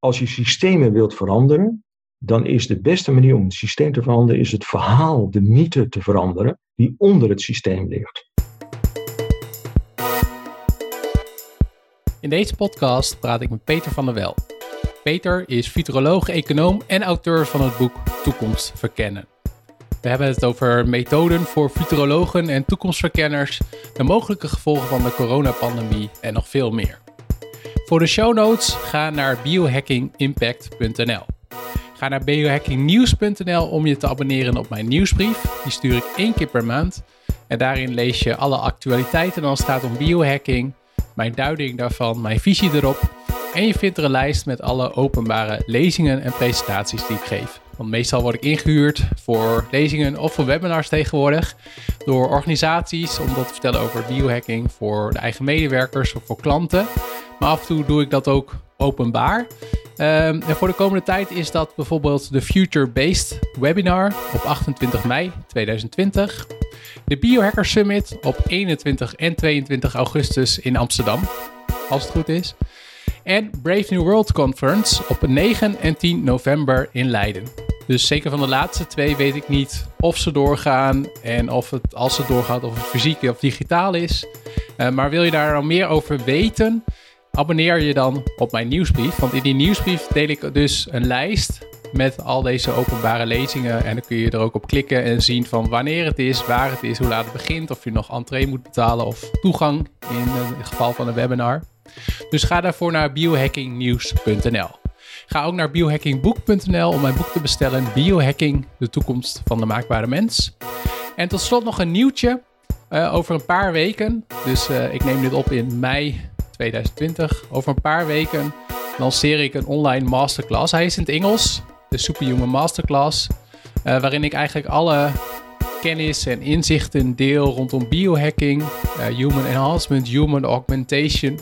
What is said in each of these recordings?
als je systemen wilt veranderen, dan is de beste manier om het systeem te veranderen, is het verhaal, de mythe te veranderen, die onder het systeem ligt. In deze podcast praat ik met Peter van der Wel. Peter is futuroloog, econoom en auteur van het boek Toekomst Verkennen. We hebben het over methoden voor futurologen en toekomstverkenners, de mogelijke gevolgen van de coronapandemie en nog veel meer. Voor de show notes ga naar biohackingimpact.nl. Ga naar biohackingnieuws.nl om je te abonneren op mijn nieuwsbrief. Die stuur ik één keer per maand. En daarin lees je alle actualiteiten als het gaat om biohacking, mijn duiding daarvan, mijn visie erop. En je vindt er een lijst met alle openbare lezingen en presentaties die ik geef. Want meestal word ik ingehuurd voor lezingen of voor webinars tegenwoordig door organisaties om dat te vertellen over biohacking voor de eigen medewerkers of voor klanten. Maar af en toe doe ik dat ook openbaar. Um, en voor de komende tijd is dat bijvoorbeeld de Future Based webinar op 28 mei 2020. De Biohacker Summit op 21 en 22 augustus in Amsterdam, als het goed is. En Brave New World Conference op 9 en 10 november in Leiden. Dus zeker van de laatste twee weet ik niet of ze doorgaan en of het, als het doorgaat, of het fysiek of digitaal is. Uh, maar wil je daar al meer over weten? Abonneer je dan op mijn nieuwsbrief. Want in die nieuwsbrief deel ik dus een lijst met al deze openbare lezingen. En dan kun je er ook op klikken en zien van wanneer het is, waar het is, hoe laat het begint. Of je nog entree moet betalen of toegang in het geval van een webinar. Dus ga daarvoor naar biohackingnieuws.nl. Ga ook naar biohackingboek.nl om mijn boek te bestellen. Biohacking, de toekomst van de maakbare mens. En tot slot nog een nieuwtje. Uh, over een paar weken, dus uh, ik neem dit op in mei 2020. Over een paar weken lanceer ik een online masterclass. Hij is in het Engels, de Superhuman Masterclass. Uh, waarin ik eigenlijk alle kennis en inzichten deel rondom biohacking, uh, human enhancement, human augmentation.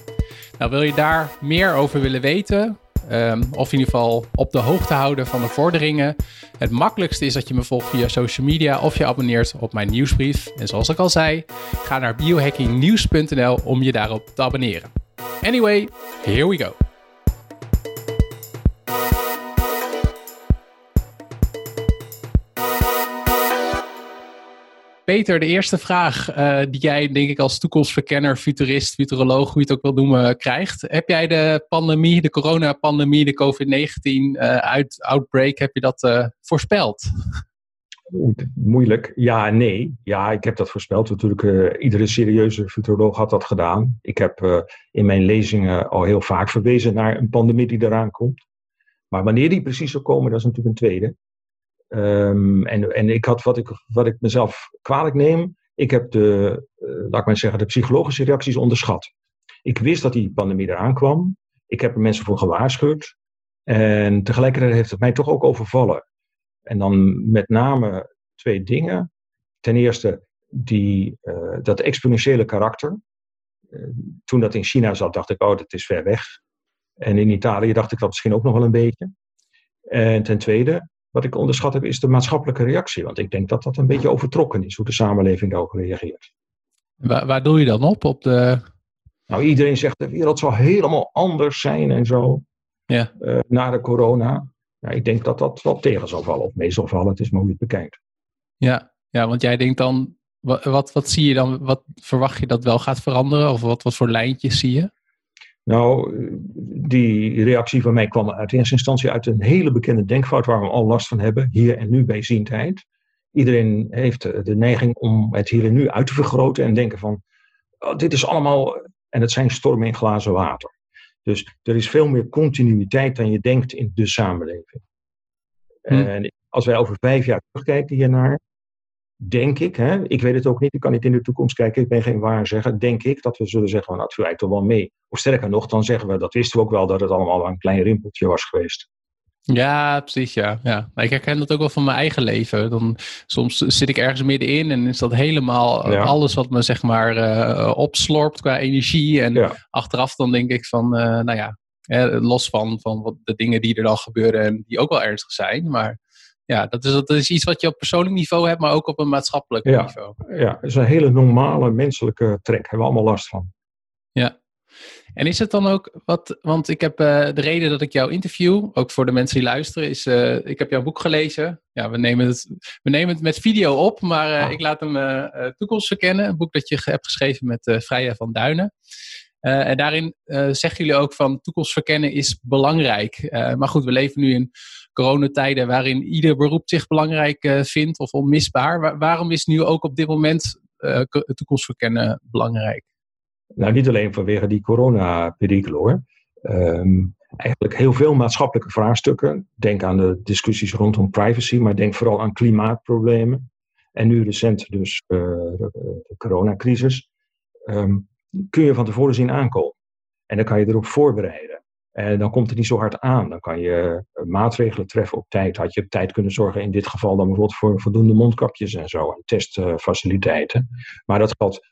Nou, wil je daar meer over willen weten? Um, of in ieder geval op de hoogte houden van de vorderingen. Het makkelijkste is dat je me volgt via social media of je abonneert op mijn nieuwsbrief. En zoals ik al zei, ga naar biohackingnieuws.nl om je daarop te abonneren. Anyway, here we go. Peter, de eerste vraag uh, die jij, denk ik, als toekomstverkenner, futurist, futuroloog, hoe je het ook wil noemen, krijgt. Heb jij de pandemie, de coronapandemie, de COVID-19 uh, outbreak, heb je dat voorspeld? Moeilijk. Ja nee. Ja, ik heb dat voorspeld. Natuurlijk, uh, iedere serieuze futuroloog had dat gedaan. Ik heb uh, in mijn lezingen al heel vaak verwezen naar een pandemie die eraan komt. Maar wanneer die precies zal komen, dat is natuurlijk een tweede. Um, en, en ik had wat ik, wat ik mezelf kwalijk neem. Ik heb de, uh, laat ik maar zeggen, de psychologische reacties onderschat. Ik wist dat die pandemie eraan kwam. Ik heb er mensen voor gewaarschuwd. En tegelijkertijd heeft het mij toch ook overvallen. En dan met name twee dingen. Ten eerste die, uh, dat exponentiële karakter. Uh, toen dat in China zat, dacht ik, oh, dat is ver weg. En in Italië dacht ik dat misschien ook nog wel een beetje. En ten tweede, wat ik onderschat heb, is de maatschappelijke reactie. Want ik denk dat dat een beetje overtrokken is, hoe de samenleving daarop reageert. Waar, waar doe je dan op? op de... Nou, iedereen zegt de wereld zal helemaal anders zijn en zo. Ja. Uh, na de corona. Ja, ik denk dat dat wel tegen zal vallen, of mee zal vallen. Het is maar hoe je het bekijkt. Ja, ja want jij denkt dan, wat, wat, wat zie je dan, wat verwacht je dat wel gaat veranderen? Of wat, wat voor lijntjes zie je? Nou, die reactie van mij kwam uit eerste instantie uit een hele bekende denkfout waar we al last van hebben, hier en nu bij ziendheid. Iedereen heeft de neiging om het hier en nu uit te vergroten en denken van, oh, dit is allemaal, en het zijn stormen in glazen water. Dus er is veel meer continuïteit dan je denkt in de samenleving. Hm. En als wij over vijf jaar terugkijken hiernaar, denk ik, hè, ik weet het ook niet, ik kan niet in de toekomst kijken, ik ben geen waarzegger, denk ik dat we zullen zeggen, nou, het viel eigenlijk toch wel mee. Of sterker nog, dan zeggen we, dat wisten we ook wel, dat het allemaal een klein rimpeltje was geweest. Ja, precies, ja. ja. Ik herken dat ook wel van mijn eigen leven. Dan, soms zit ik ergens middenin en is dat helemaal ja. alles wat me zeg maar uh, opslorpt qua energie. En ja. achteraf dan denk ik van, uh, nou ja, los van, van wat de dingen die er dan gebeuren en die ook wel ernstig zijn. Maar ja, dat is, dat is iets wat je op persoonlijk niveau hebt, maar ook op een maatschappelijk ja, niveau. Ja, dat is een hele normale menselijke trek. Hebben we allemaal last van. Ja. En is het dan ook wat, want ik heb uh, de reden dat ik jou interview, ook voor de mensen die luisteren, is uh, ik heb jouw boek gelezen. Ja, we nemen het, we nemen het met video op, maar uh, ik laat hem toekomst verkennen. Een boek dat je hebt geschreven met Vrije van Duinen. en daarin zeggen jullie ook van toekomst verkennen is belangrijk. maar goed, we leven nu in coronatijden waarin ieder beroep zich belangrijk vindt of onmisbaar. waarom is nu ook op dit moment toekomst verkennen belangrijk? Nou, niet alleen vanwege die corona-perikelen hoor. Ehm, eigenlijk heel veel maatschappelijke vraagstukken. Denk aan de discussies rondom privacy, maar denk vooral aan klimaatproblemen. En nu recent dus uh, de, coronacrisis. Um, kun je van tevoren zien aankomen. En dan kan je erop voorbereiden. En dan komt het niet zo hard aan. Dan kan je eh, maatregelen treffen op tijd. Had je op tijd kunnen zorgen in dit geval dan bijvoorbeeld voor voldoende mondkapjes en zo. En testfaciliteiten. Maar dat geldt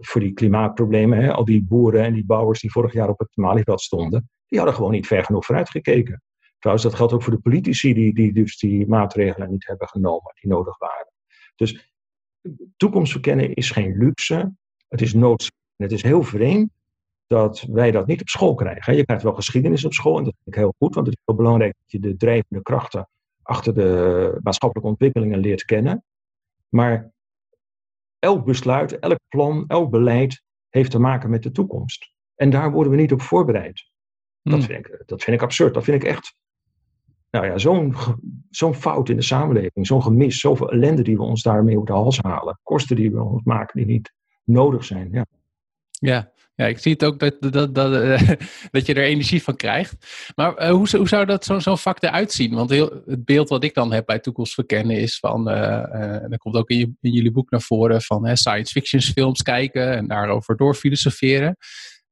voor die klimaatproblemen, hè, al die boeren en die bouwers die vorig jaar op het Malieveld stonden, die hadden gewoon niet ver genoeg vooruit gekeken. Trouwens, dat geldt ook voor de politici die, die dus die maatregelen niet hebben genomen die nodig waren. Dus toekomst verkennen is geen luxe, het is noodzakelijk. Het is heel vreemd dat wij dat niet op school krijgen. Je krijgt wel geschiedenis op school en dat vind ik heel goed, want het is heel belangrijk dat je de drijvende krachten achter de maatschappelijke ontwikkelingen leert kennen. Maar elk besluit, elk plan, elk beleid heeft te maken met de toekomst. En daar worden we niet op voorbereid. Dat, hmm. vind ik, dat vind ik absurd. Dat vind ik echt nou ja, zo'n zo'n fout in de samenleving, zo'n gemis, zoveel ellende die we ons daarmee op de hals halen. Kosten die we ons maken die niet nodig zijn. Ja. Ja, ja, ik zie het ook dat, dat, dat, uh, dat je er energie van krijgt. Maar uh, hoe, hoe zou dat zo'n zo vak eruit zien? Want heel, het beeld wat ik dan heb bij toekomstverkennen is van, uh, dat komt ook in, je, in, jullie boek naar voren, van science fiction films kijken en daarover doorfilosoferen.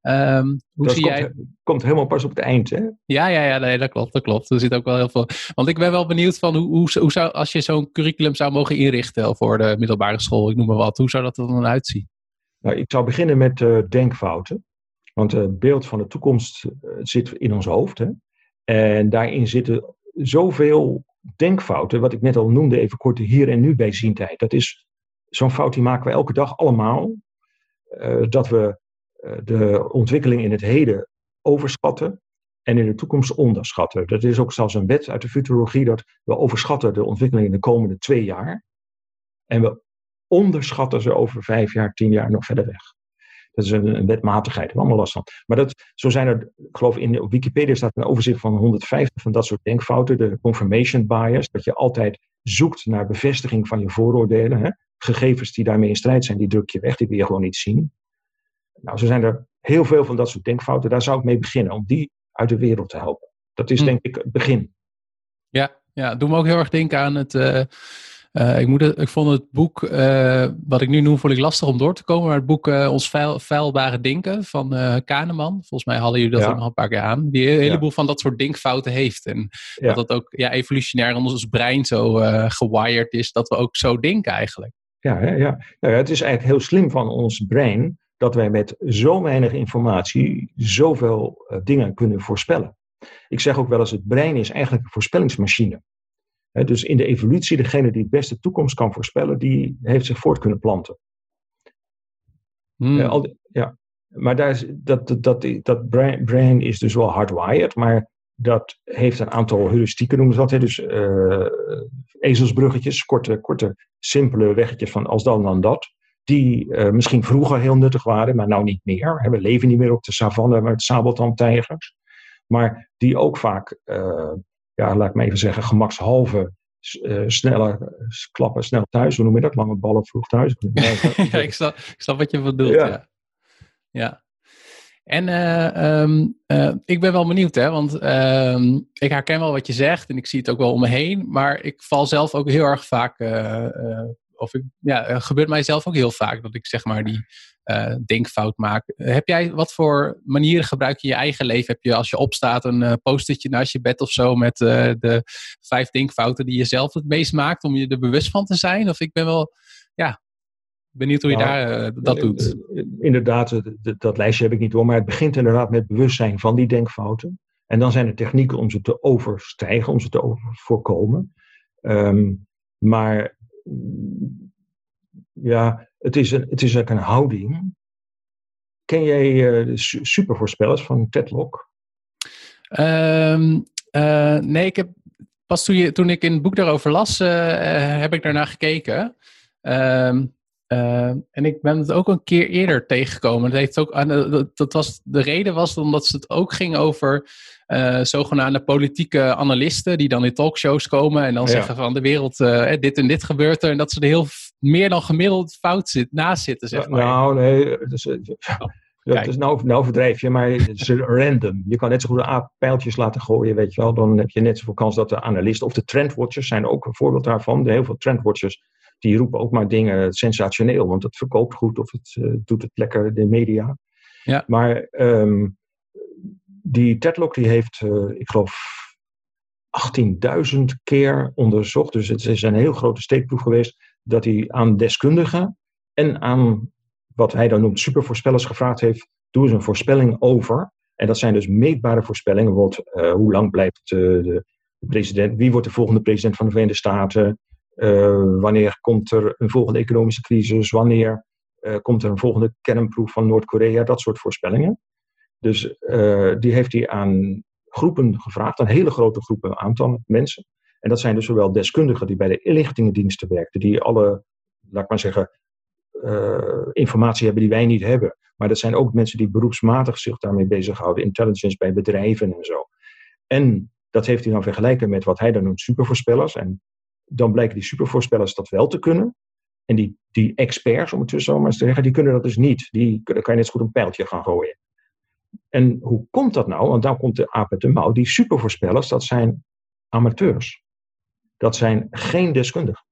Um, hoe dat zie komt, jij... komt helemaal pas op het eind, hè? Ja, ja, ja nee, dat klopt, dat klopt. Er zit ook wel heel veel... Want ik ben wel benieuwd van hoe, hoe, hoe zou, als je zo'n curriculum zou mogen inrichten voor de middelbare school, ik noem maar wat, hoe zou dat er dan uitzien? Nou, ik zou beginnen met uh, denkfouten. Want het beeld van de toekomst uh, zit in ons hoofd. Hè? En daarin zitten zoveel denkfouten. Wat ik net al noemde, even kort de hier en nu bijziendheid. Dat is zo'n fout die maken we elke dag allemaal. Dat we de ontwikkeling in het heden overschatten en in de toekomst onderschatten. Dat is ook zelfs een wet uit de futurologie dat we overschatten de ontwikkeling in de komende twee jaar. En we onderschatten ze over vijf jaar, tien jaar nog verder weg. Dat is een, een wetmatigheid, daar allemaal last van. Maar dat, zo zijn er, ik geloof in op Wikipedia staat een overzicht van 150 van dat soort denkfouten. De confirmation bias, dat je altijd zoekt naar bevestiging van je vooroordelen. Hè? Gegevens die daarmee in strijd zijn, die druk je weg, die wil je gewoon niet zien. Nou, zo zijn er heel veel van dat soort denkfouten. Daar zou ik mee beginnen, om die uit de wereld te helpen. Dat is hm. denk ik het begin. Ja, ja, doe me ook heel erg denken aan het... Uh uh, ik, moet ik vond het boek, uh, wat ik nu noem, vond ik lastig om door te komen. Maar het boek uh, Ons vuil, Vuilbare Denken van Kahneman. Volgens mij hadden jullie dat ook nog een paar keer aan. Die een heleboel van dat soort denkfouten heeft. En dat dat ook ja, evolutionair in ons brein zo gewired is, dat we ook zo denken eigenlijk. Ja, ja, ja. Nou, het is eigenlijk heel slim van ons brein dat wij met zo weinig informatie zoveel dingen kunnen voorspellen. Ik zeg ook wel eens, het brein is eigenlijk een voorspellingsmachine dus in de evolutie, degene die het beste toekomst kan voorspellen, die heeft zich voort kunnen planten. Hmm. al ja. Maar daar is, dat, dat, dat, dat brain, is dus wel hardwired, maar dat heeft een aantal heuristieken, noemen ze dat. Dus uh, ezelsbruggetjes, korte, korte, simpele weggetjes van als dan dan dat. Die uh, misschien vroeger heel nuttig waren, maar nou niet meer. We leven niet meer op de savanne met sabeltandtijgers. Maar die ook vaak ja, laat ik maar even zeggen, gemakshalve uh, sneller klappen, snel thuis. Hoe noem je dat? Lange ballen vroeg thuis. ja, ik snap, ik snap wat je bedoelt. Ja. ja. ja. En uh, um, uh, ik ben wel benieuwd, hè, want uh, ik herken wel wat je zegt en ik zie het ook wel om me heen, maar ik val zelf ook heel erg vaak, of ik, ja, het gebeurt mij zelf ook heel vaak dat ik zeg maar die uh, denkfout maak. Heb jij wat voor manieren gebruik je in je eigen leven? Heb je als je opstaat een uh, post-itje naast je bed of zo met uh, de vijf denkfouten die je zelf het meest maakt om je er bewust van te zijn? Of ik ben wel, ja, benieuwd hoe je nou, daar dat doet. Inderdaad, dat lijstje heb ik niet door, maar het begint inderdaad met bewustzijn van die denkfouten. En dan zijn er technieken om ze te overstijgen, om ze te voorkomen. Um, maar ja, het is, een, het is ook een houding. ken jij uh, de supervoorspellers van Tedlock? Um, nee, ik heb pas toen, je, toen ik in het boek daarover las, heb ik daarnaar gekeken. Um, uh, en ik ben het ook een keer eerder tegengekomen. Dat, heeft ook, dat was, de reden was omdat het ook ging over uh, zogenaamde politieke analisten die dan in talkshows komen en dan zeggen van de wereld, uh, dit en dit gebeurt er. En dat ze er heel meer dan gemiddeld fout zit, naast zitten, zeg maar. Nou, nee, dus, oh, dat is nou, nou verdrijf je, maar het is random. Je kan net zo goed pijltjes laten gooien, weet je wel. Dan heb je net zoveel kans dat de analisten of de trendwatchers zijn ook een voorbeeld daarvan. Heel veel trendwatchers die roepen ook maar dingen sensationeel, want het verkoopt goed of het uh, doet het lekker de media. Ja. Maar um, die Tedlock die heeft, uh, ik geloof, 18.000 keer onderzocht. Dus het is een heel grote steekproef geweest dat hij aan deskundigen en aan wat hij dan noemt supervoorspellers gevraagd heeft: doe eens een voorspelling over. En dat zijn dus meetbare voorspellingen. Bijvoorbeeld, uh, hoe lang blijft uh, de president, wie wordt de volgende president van de Verenigde Staten? Uh, wanneer komt er een volgende economische crisis? Wanneer komt er een volgende kernproef van Noord-Korea? Dat soort voorspellingen. Dus die heeft hij aan groepen gevraagd, aan hele grote groepen aantal mensen. En dat zijn dus zowel deskundigen die bij de inlichtingendiensten werkten, die alle, laat ik maar zeggen, informatie hebben die wij niet hebben. Maar dat zijn ook mensen die beroepsmatig zich daarmee bezighouden, intelligence bij bedrijven en zo. En dat heeft hij dan vergelijken met wat hij dan noemt supervoorspellers. En dan blijken die supervoorspellers dat wel te kunnen. En die, die experts, om het zo maar eens te zeggen, die kunnen dat dus niet. Die, kan je net zo goed een pijltje gaan gooien. En hoe komt dat nou? Want dan komt de aap de mouw. Die supervoorspellers, dat zijn amateurs. Dat zijn geen deskundigen.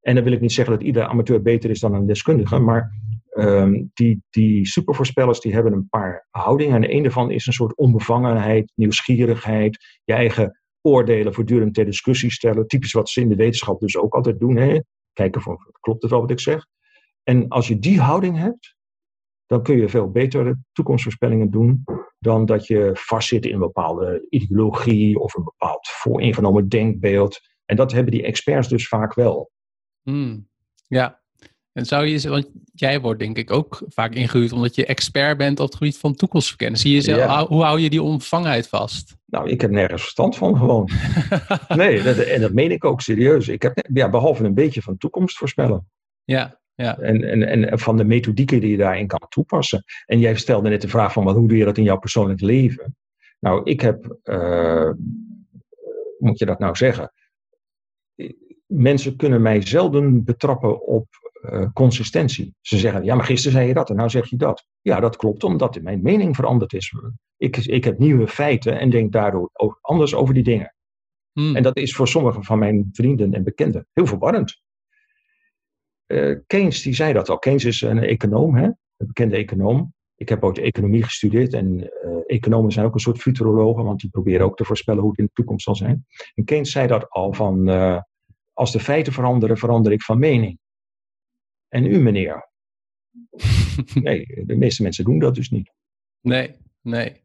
En dan wil ik niet zeggen dat iedere amateur beter is dan een deskundige, maar um, die, die supervoorspellers die hebben een paar houdingen. En de ene daarvan is een soort onbevangenheid, nieuwsgierigheid, je eigen oordelen voortdurend ter discussie stellen. Typisch wat ze in de wetenschap dus ook altijd doen. Hè? Kijken van, klopt het wel wat ik zeg? En als je die houding hebt, dan kun je veel betere toekomstvoorspellingen doen dan dat je vastzit in een bepaalde ideologie of een bepaald vooringenomen denkbeeld. En dat hebben die experts dus vaak wel. Hmm. Ja, en zou je, want jij wordt denk ik ook vaak ingehuurd omdat je expert bent op het gebied van toekomstverkenning. Zie je zelf, hoe hou je die omvangheid vast? Nou, ik heb nergens verstand van gewoon. nee, dat, en dat meen ik ook serieus. Ik heb, ja, behalve een beetje van toekomst voorspellen. Ja, ja. En, en, en van de methodieken die je daarin kan toepassen. En jij stelde net de vraag van, wat, hoe doe je dat in jouw persoonlijk leven? Nou, ik heb, uh, moet je dat nou zeggen? Mensen kunnen mij zelden betrappen op uh, consistentie. Ze zeggen, ja, maar gisteren zei je dat en nou zeg je dat. Ja, dat klopt, omdat mijn mening veranderd is. Ik, ik heb nieuwe feiten en denk daardoor ook anders over die dingen. Hmm. En dat is voor sommige van mijn vrienden en bekenden heel verwarrend. Uh, Keynes die zei dat al. Keynes is een econoom, hè? een bekende econoom. Ik heb ook economie gestudeerd en uh, economen zijn ook een soort futurologen, want die proberen ook te voorspellen hoe het in de toekomst zal zijn. En Keynes zei dat al van, uh, als de feiten veranderen, verander ik van mening. En u, meneer? nee, de meeste mensen doen dat dus niet. Nee, nee.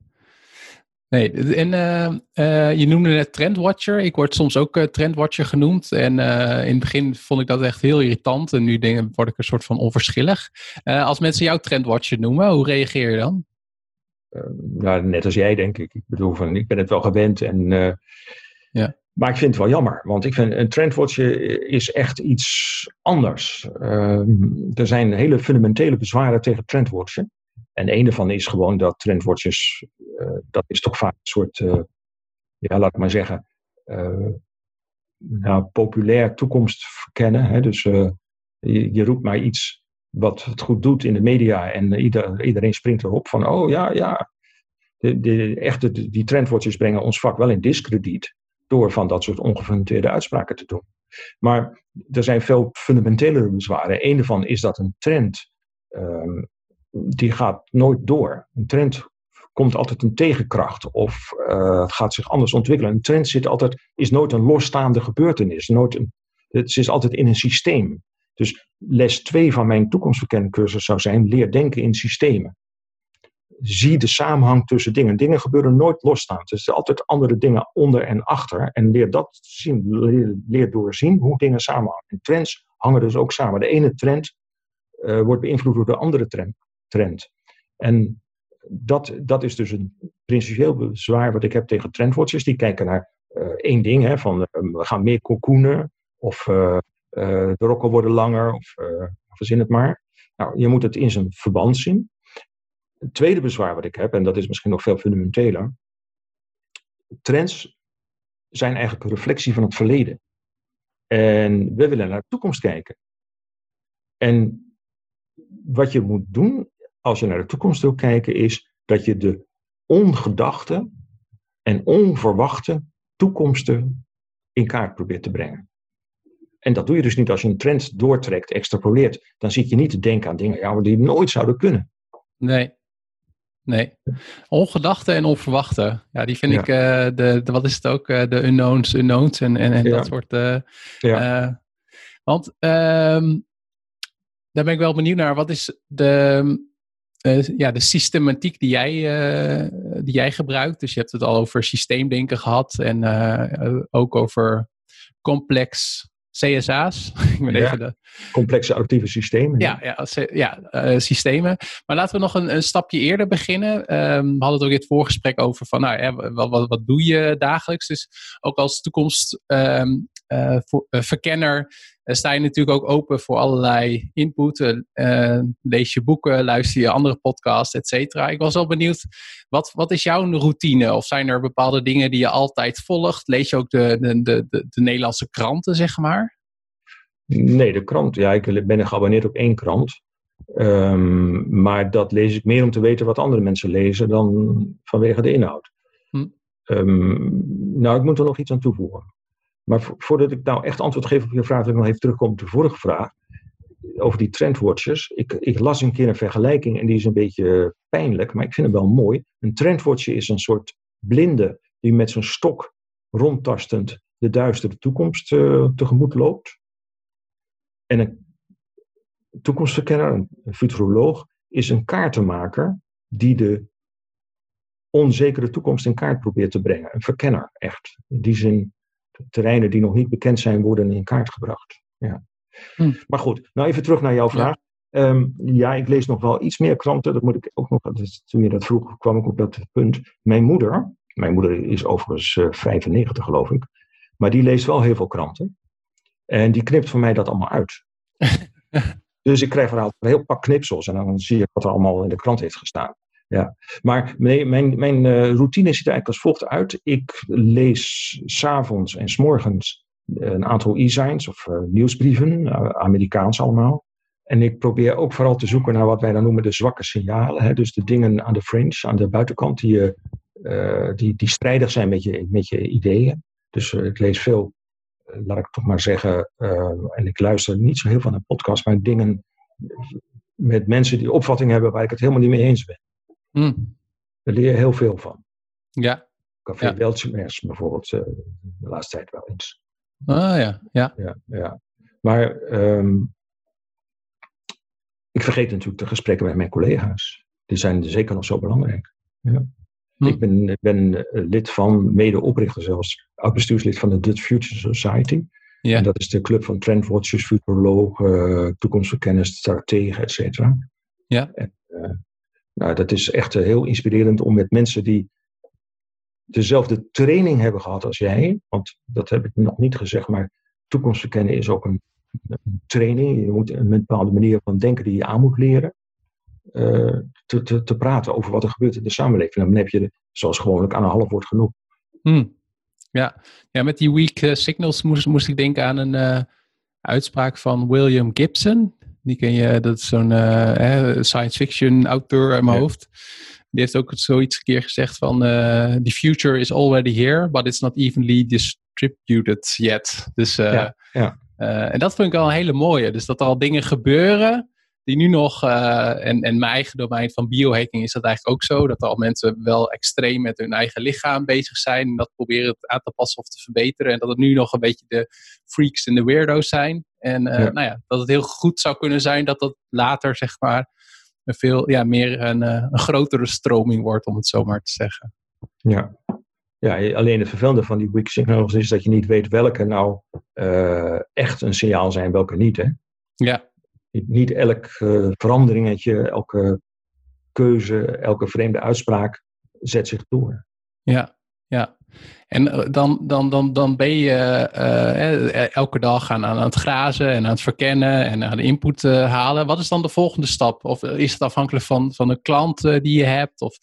Nee, en uh, uh, je noemde net Trendwatcher. Ik word soms ook uh, Trendwatcher genoemd. En in het begin vond ik dat echt heel irritant. En nu denk, word ik een soort van onverschillig. als mensen jou Trendwatcher noemen, hoe reageer je dan? nou, net als jij, denk ik. Ik bedoel, van, ik ben het wel gewend. En ja. Maar ik vind het wel jammer, want ik vind een trendwatcher is echt iets anders. Uh, er zijn hele fundamentele bezwaren tegen trendwatchen. En een daarvan is gewoon dat trendwatchers, uh, dat is toch vaak een soort, uh, ja, laat ik maar zeggen, eh, nou, populair toekomst verkennen. Hè? Dus je, je, roept maar iets wat het goed doet in de media en ieder, iedereen springt erop van, oh ja, ja. De, de, echte, die trendwatchers brengen ons vak wel in discrediet door van dat soort ongefundamenteerde uitspraken te doen. Maar er zijn veel fundamentelere bezwaren. Een daarvan is dat een trend, um, die gaat nooit door. Een trend komt altijd een tegenkracht of uh, gaat zich anders ontwikkelen. Een trend zit altijd, is nooit een losstaande gebeurtenis. Nooit het is altijd in een systeem. Dus les 2 van mijn toekomstverkenningscursus zou zijn: leer denken in systemen zie de samenhang tussen dingen. Dingen gebeuren nooit losstaand. Er zijn altijd andere dingen onder en achter. En leer dat zien, leer, doorzien hoe dingen samenhangen. En trends hangen dus ook samen. De ene trend uh, wordt beïnvloed door de andere trend. Trend. En dat, dat is dus een principieel bezwaar wat ik heb tegen trendwatchers. Die kijken naar uh, één ding, hè, van we gaan meer cocoonen, of de rokken worden langer, of verzin het maar. Nou, je moet het in zijn verband zien. Het tweede bezwaar wat ik heb, en dat is misschien nog veel fundamenteler. Trends zijn eigenlijk een reflectie van het verleden. En we willen naar de toekomst kijken. En wat je moet doen als je naar de toekomst wil kijken, is dat je de ongedachte en onverwachte toekomsten in kaart probeert te brengen. En dat doe je dus niet als je een trend doortrekt, extrapoleert. Dan zit je niet te denken aan dingen ja, die nooit zouden kunnen. Nee. Nee. Ongedachte en onverwachte. Ja, die vind ik, uh, de, de, wat is het ook? Uh, de unknowns, unknowns en, en, en dat soort. Uh, ja. want um, daar ben ik wel benieuwd naar. Wat is de, ja, de systematiek die jij, die jij gebruikt? Dus je hebt het al over systeemdenken gehad en ook over complex CSA's. ik ben even de... Complexe actieve systemen. Ja, ja, ja systemen. Maar laten we nog een, een stapje eerder beginnen. Um, we hadden het ook in het voorgesprek over van, nou, ja, wat, wat, wat doe je dagelijks? Dus ook als toekomstverkenner ehm, uh, sta je natuurlijk ook open voor allerlei input. lees je boeken, luister je andere podcasts, et cetera. Ik was wel benieuwd, wat, wat is jouw routine? Of zijn er bepaalde dingen die je altijd volgt? Lees je ook de, de, de, de Nederlandse kranten, zeg maar? Nee, de krant. Ja, ik ben geabonneerd op één krant. Um, maar dat lees ik meer om te weten wat andere mensen lezen dan vanwege de inhoud. Hm. Um, nou, ik moet er nog iets aan toevoegen. Maar voordat ik nou echt antwoord geef op je vraag, wil ik nog even terugkomen op de vorige vraag. Over die trendwatchers. Ik, ik las een keer een vergelijking en die is een beetje pijnlijk, maar ik vind het wel mooi. Een trendwatcher is een soort blinde die met zijn stok rondtastend de duistere toekomst uh, tegemoet loopt. En een toekomstverkenner, een futuroloog, is een kaartenmaker die de onzekere toekomst in kaart probeert te brengen. Een verkenner, echt. In die zin, terreinen die nog niet bekend zijn, worden in kaart gebracht. Ja. Hm. Maar goed, nou even terug naar jouw vraag. Ja. Ehm, ja, ik lees nog wel iets meer kranten. Dat moet ik ook nog. Toen je dat vroeg, kwam ik op dat punt. Mijn moeder, mijn moeder is overigens uh, eh, 95, geloof ik. Maar die leest wel heel veel kranten. En die knipt voor mij dat allemaal uit. dus ik krijg eruit een heel pak knipsels en dan zie ik wat er allemaal in de krant heeft gestaan. Ja. Maar nee, mijn, mijn uh, routine ziet er eigenlijk als volgt uit. Ik lees s'avonds en s'morgens een aantal e-signs of uh, nieuwsbrieven, Amerikaans allemaal. En ik probeer ook vooral te zoeken naar wat wij dan noemen de zwakke signalen. Hè? Dus de dingen aan de fringe, aan de buitenkant, die, die, die strijdig zijn met je, met je ideeën. Dus ik lees veel laat ik toch maar zeggen, en ik luister niet zo heel veel naar podcasts, maar dingen met mensen die opvatting hebben waar ik het helemaal niet mee eens ben. Mm. Daar leer je heel veel van. Ja. Café ja. Weltschmerz bijvoorbeeld, uh, de laatste tijd wel eens. Ah ja, ja. ja, ja. Maar um, ik vergeet natuurlijk de gesprekken met mijn collega's. Die zijn zeker nog zo belangrijk. Ja. Hm. Ik ben, ben eh, lid van, mede-oprichter zelfs, oud-bestuurslid van de Dutch Future Society. Ja. En dat is de club van trendwatchers, futurologen, toekomstverkenners, strategen, et cetera. Ja. En, nou, dat is echt uh, heel inspirerend om met mensen die dezelfde training hebben gehad als jij, want dat heb ik nog niet gezegd, maar toekomstverkennen is ook een, training. Je moet een bepaalde manier van denken die je aan moet leren. Eh, te, te, te, praten over wat er gebeurt in de samenleving. Dan heb je, zoals gewoonlijk, aan een half woord genoeg. Hmm. Ja. ja, met die weak uh, signals moest, ik denken aan een uitspraak van William Gibson. Die ken je, dat is zo'n science fiction auteur uit mijn hoofd. Die heeft ook zoiets een keer gezegd van... The future is already here, but it's not evenly distributed yet. Dus, ja, ja. en dat vind ik wel een hele mooie. Dus dat er al dingen gebeuren die nu nog, uh, en, en mijn eigen domein van biohacking is dat eigenlijk ook zo, dat er al mensen wel extreem met hun eigen lichaam bezig zijn en dat proberen aan te passen of te verbeteren. En dat het nu nog een beetje de freaks en de weirdo's zijn. En uh, Nou ja, dat het heel goed zou kunnen zijn dat dat later, zeg maar, een veel ja, meer een, uh, een grotere stroming wordt, om het zo maar te zeggen. Ja. Ja, alleen het vervelende van die weak signals is dat je niet weet welke nou echt een signaal zijn, welke niet. Hè? Ja, niet elk uh, veranderingetje, elke keuze, elke vreemde uitspraak zet zich door. Ja, ja. En eh, dan, dan, dan, dan ben je uh, elke dag aan, aan het grazen en aan het verkennen en aan de input halen. Wat is dan de volgende stap? Of is het afhankelijk van, van de klant die je hebt? Of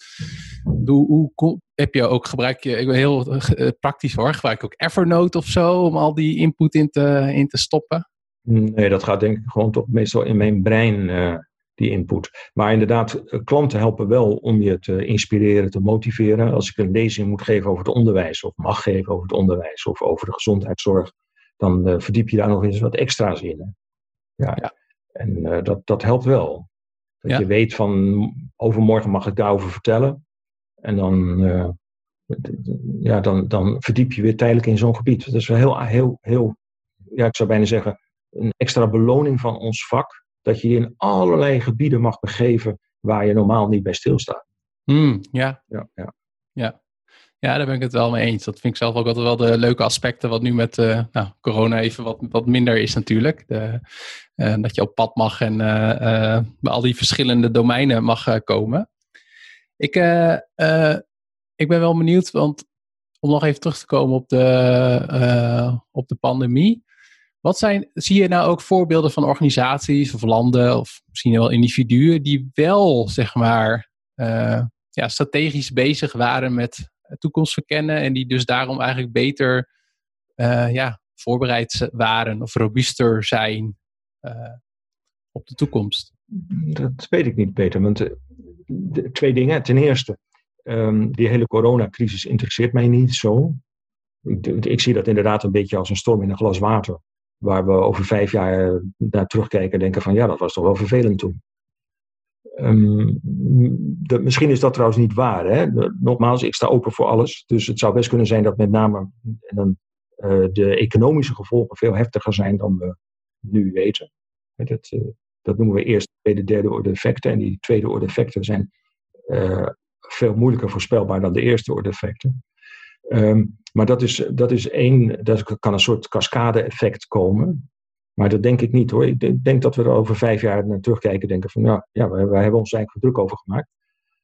hoe, hoe heb je ook gebruik je, ik ben heel praktisch hoor, gebruik je ook Evernote of zo om al die input in te, in te stoppen? Nee, dat gaat denk ik gewoon toch meestal in mijn brein die input. Maar inderdaad, eh, klanten helpen wel om je te inspireren, te motiveren. Als ik een lezing moet geven over het onderwijs, of mag geven over het onderwijs, of over de gezondheidszorg, dan uh, verdiep je daar nog eens wat extra's in. Ja. ja. En uh, dat, dat helpt wel. Dat je weet van overmorgen mag ik daarover vertellen. En dan, uh, ja, dan, dan verdiep je weer tijdelijk in zo'n gebied. Dat is wel heel, heel, heel, ja, ik zou bijna zeggen, een extra beloning van ons vak dat je je in allerlei gebieden mag begeven waar je normaal niet bij stilstaat. Mm, ja. Ja, ja. ja. Ja, daar ben ik het wel mee eens. Dat vind ik zelf ook altijd wel de leuke aspecten, wat nu met uh, nou, corona even wat, wat minder is natuurlijk. De, uh, dat je op pad mag en uh, bij al die verschillende domeinen mag komen. Ik, ik ben wel benieuwd, want om nog even terug te komen op de, op de pandemie. Wat zijn, zie je nou ook voorbeelden van organisaties of landen of misschien wel individuen die wel, zeg maar, uh, ja, strategisch bezig waren met toekomst verkennen en die dus daarom eigenlijk beter uh, ja, voorbereid waren of robuuster zijn uh, op de toekomst? Dat weet ik niet, Peter. Want twee dingen. Ten eerste, um, die hele coronacrisis interesseert mij niet zo. Ik, ik, zie dat inderdaad een beetje als een storm in een glas water waar we over vijf jaar naar terugkijken en denken van ja, dat was toch wel vervelend toen. De, misschien is dat trouwens niet waar. Hè? nogmaals, ik sta open voor alles. Dus het zou best kunnen zijn dat met name dan, uh, de economische gevolgen veel heftiger zijn dan we nu weten. Dat, uh, dat noemen we eerst tweede, derde orde effecten. En die tweede orde effecten zijn veel moeilijker voorspelbaar dan de eerste orde effecten. Um, maar dat is, dat is één, dat kan een soort cascade-effect komen. Maar dat denk ik niet hoor. Ik denk dat we er over vijf jaar naar terugkijken en denken van ja, ja wij, wij hebben ons eigenlijk druk over gemaakt.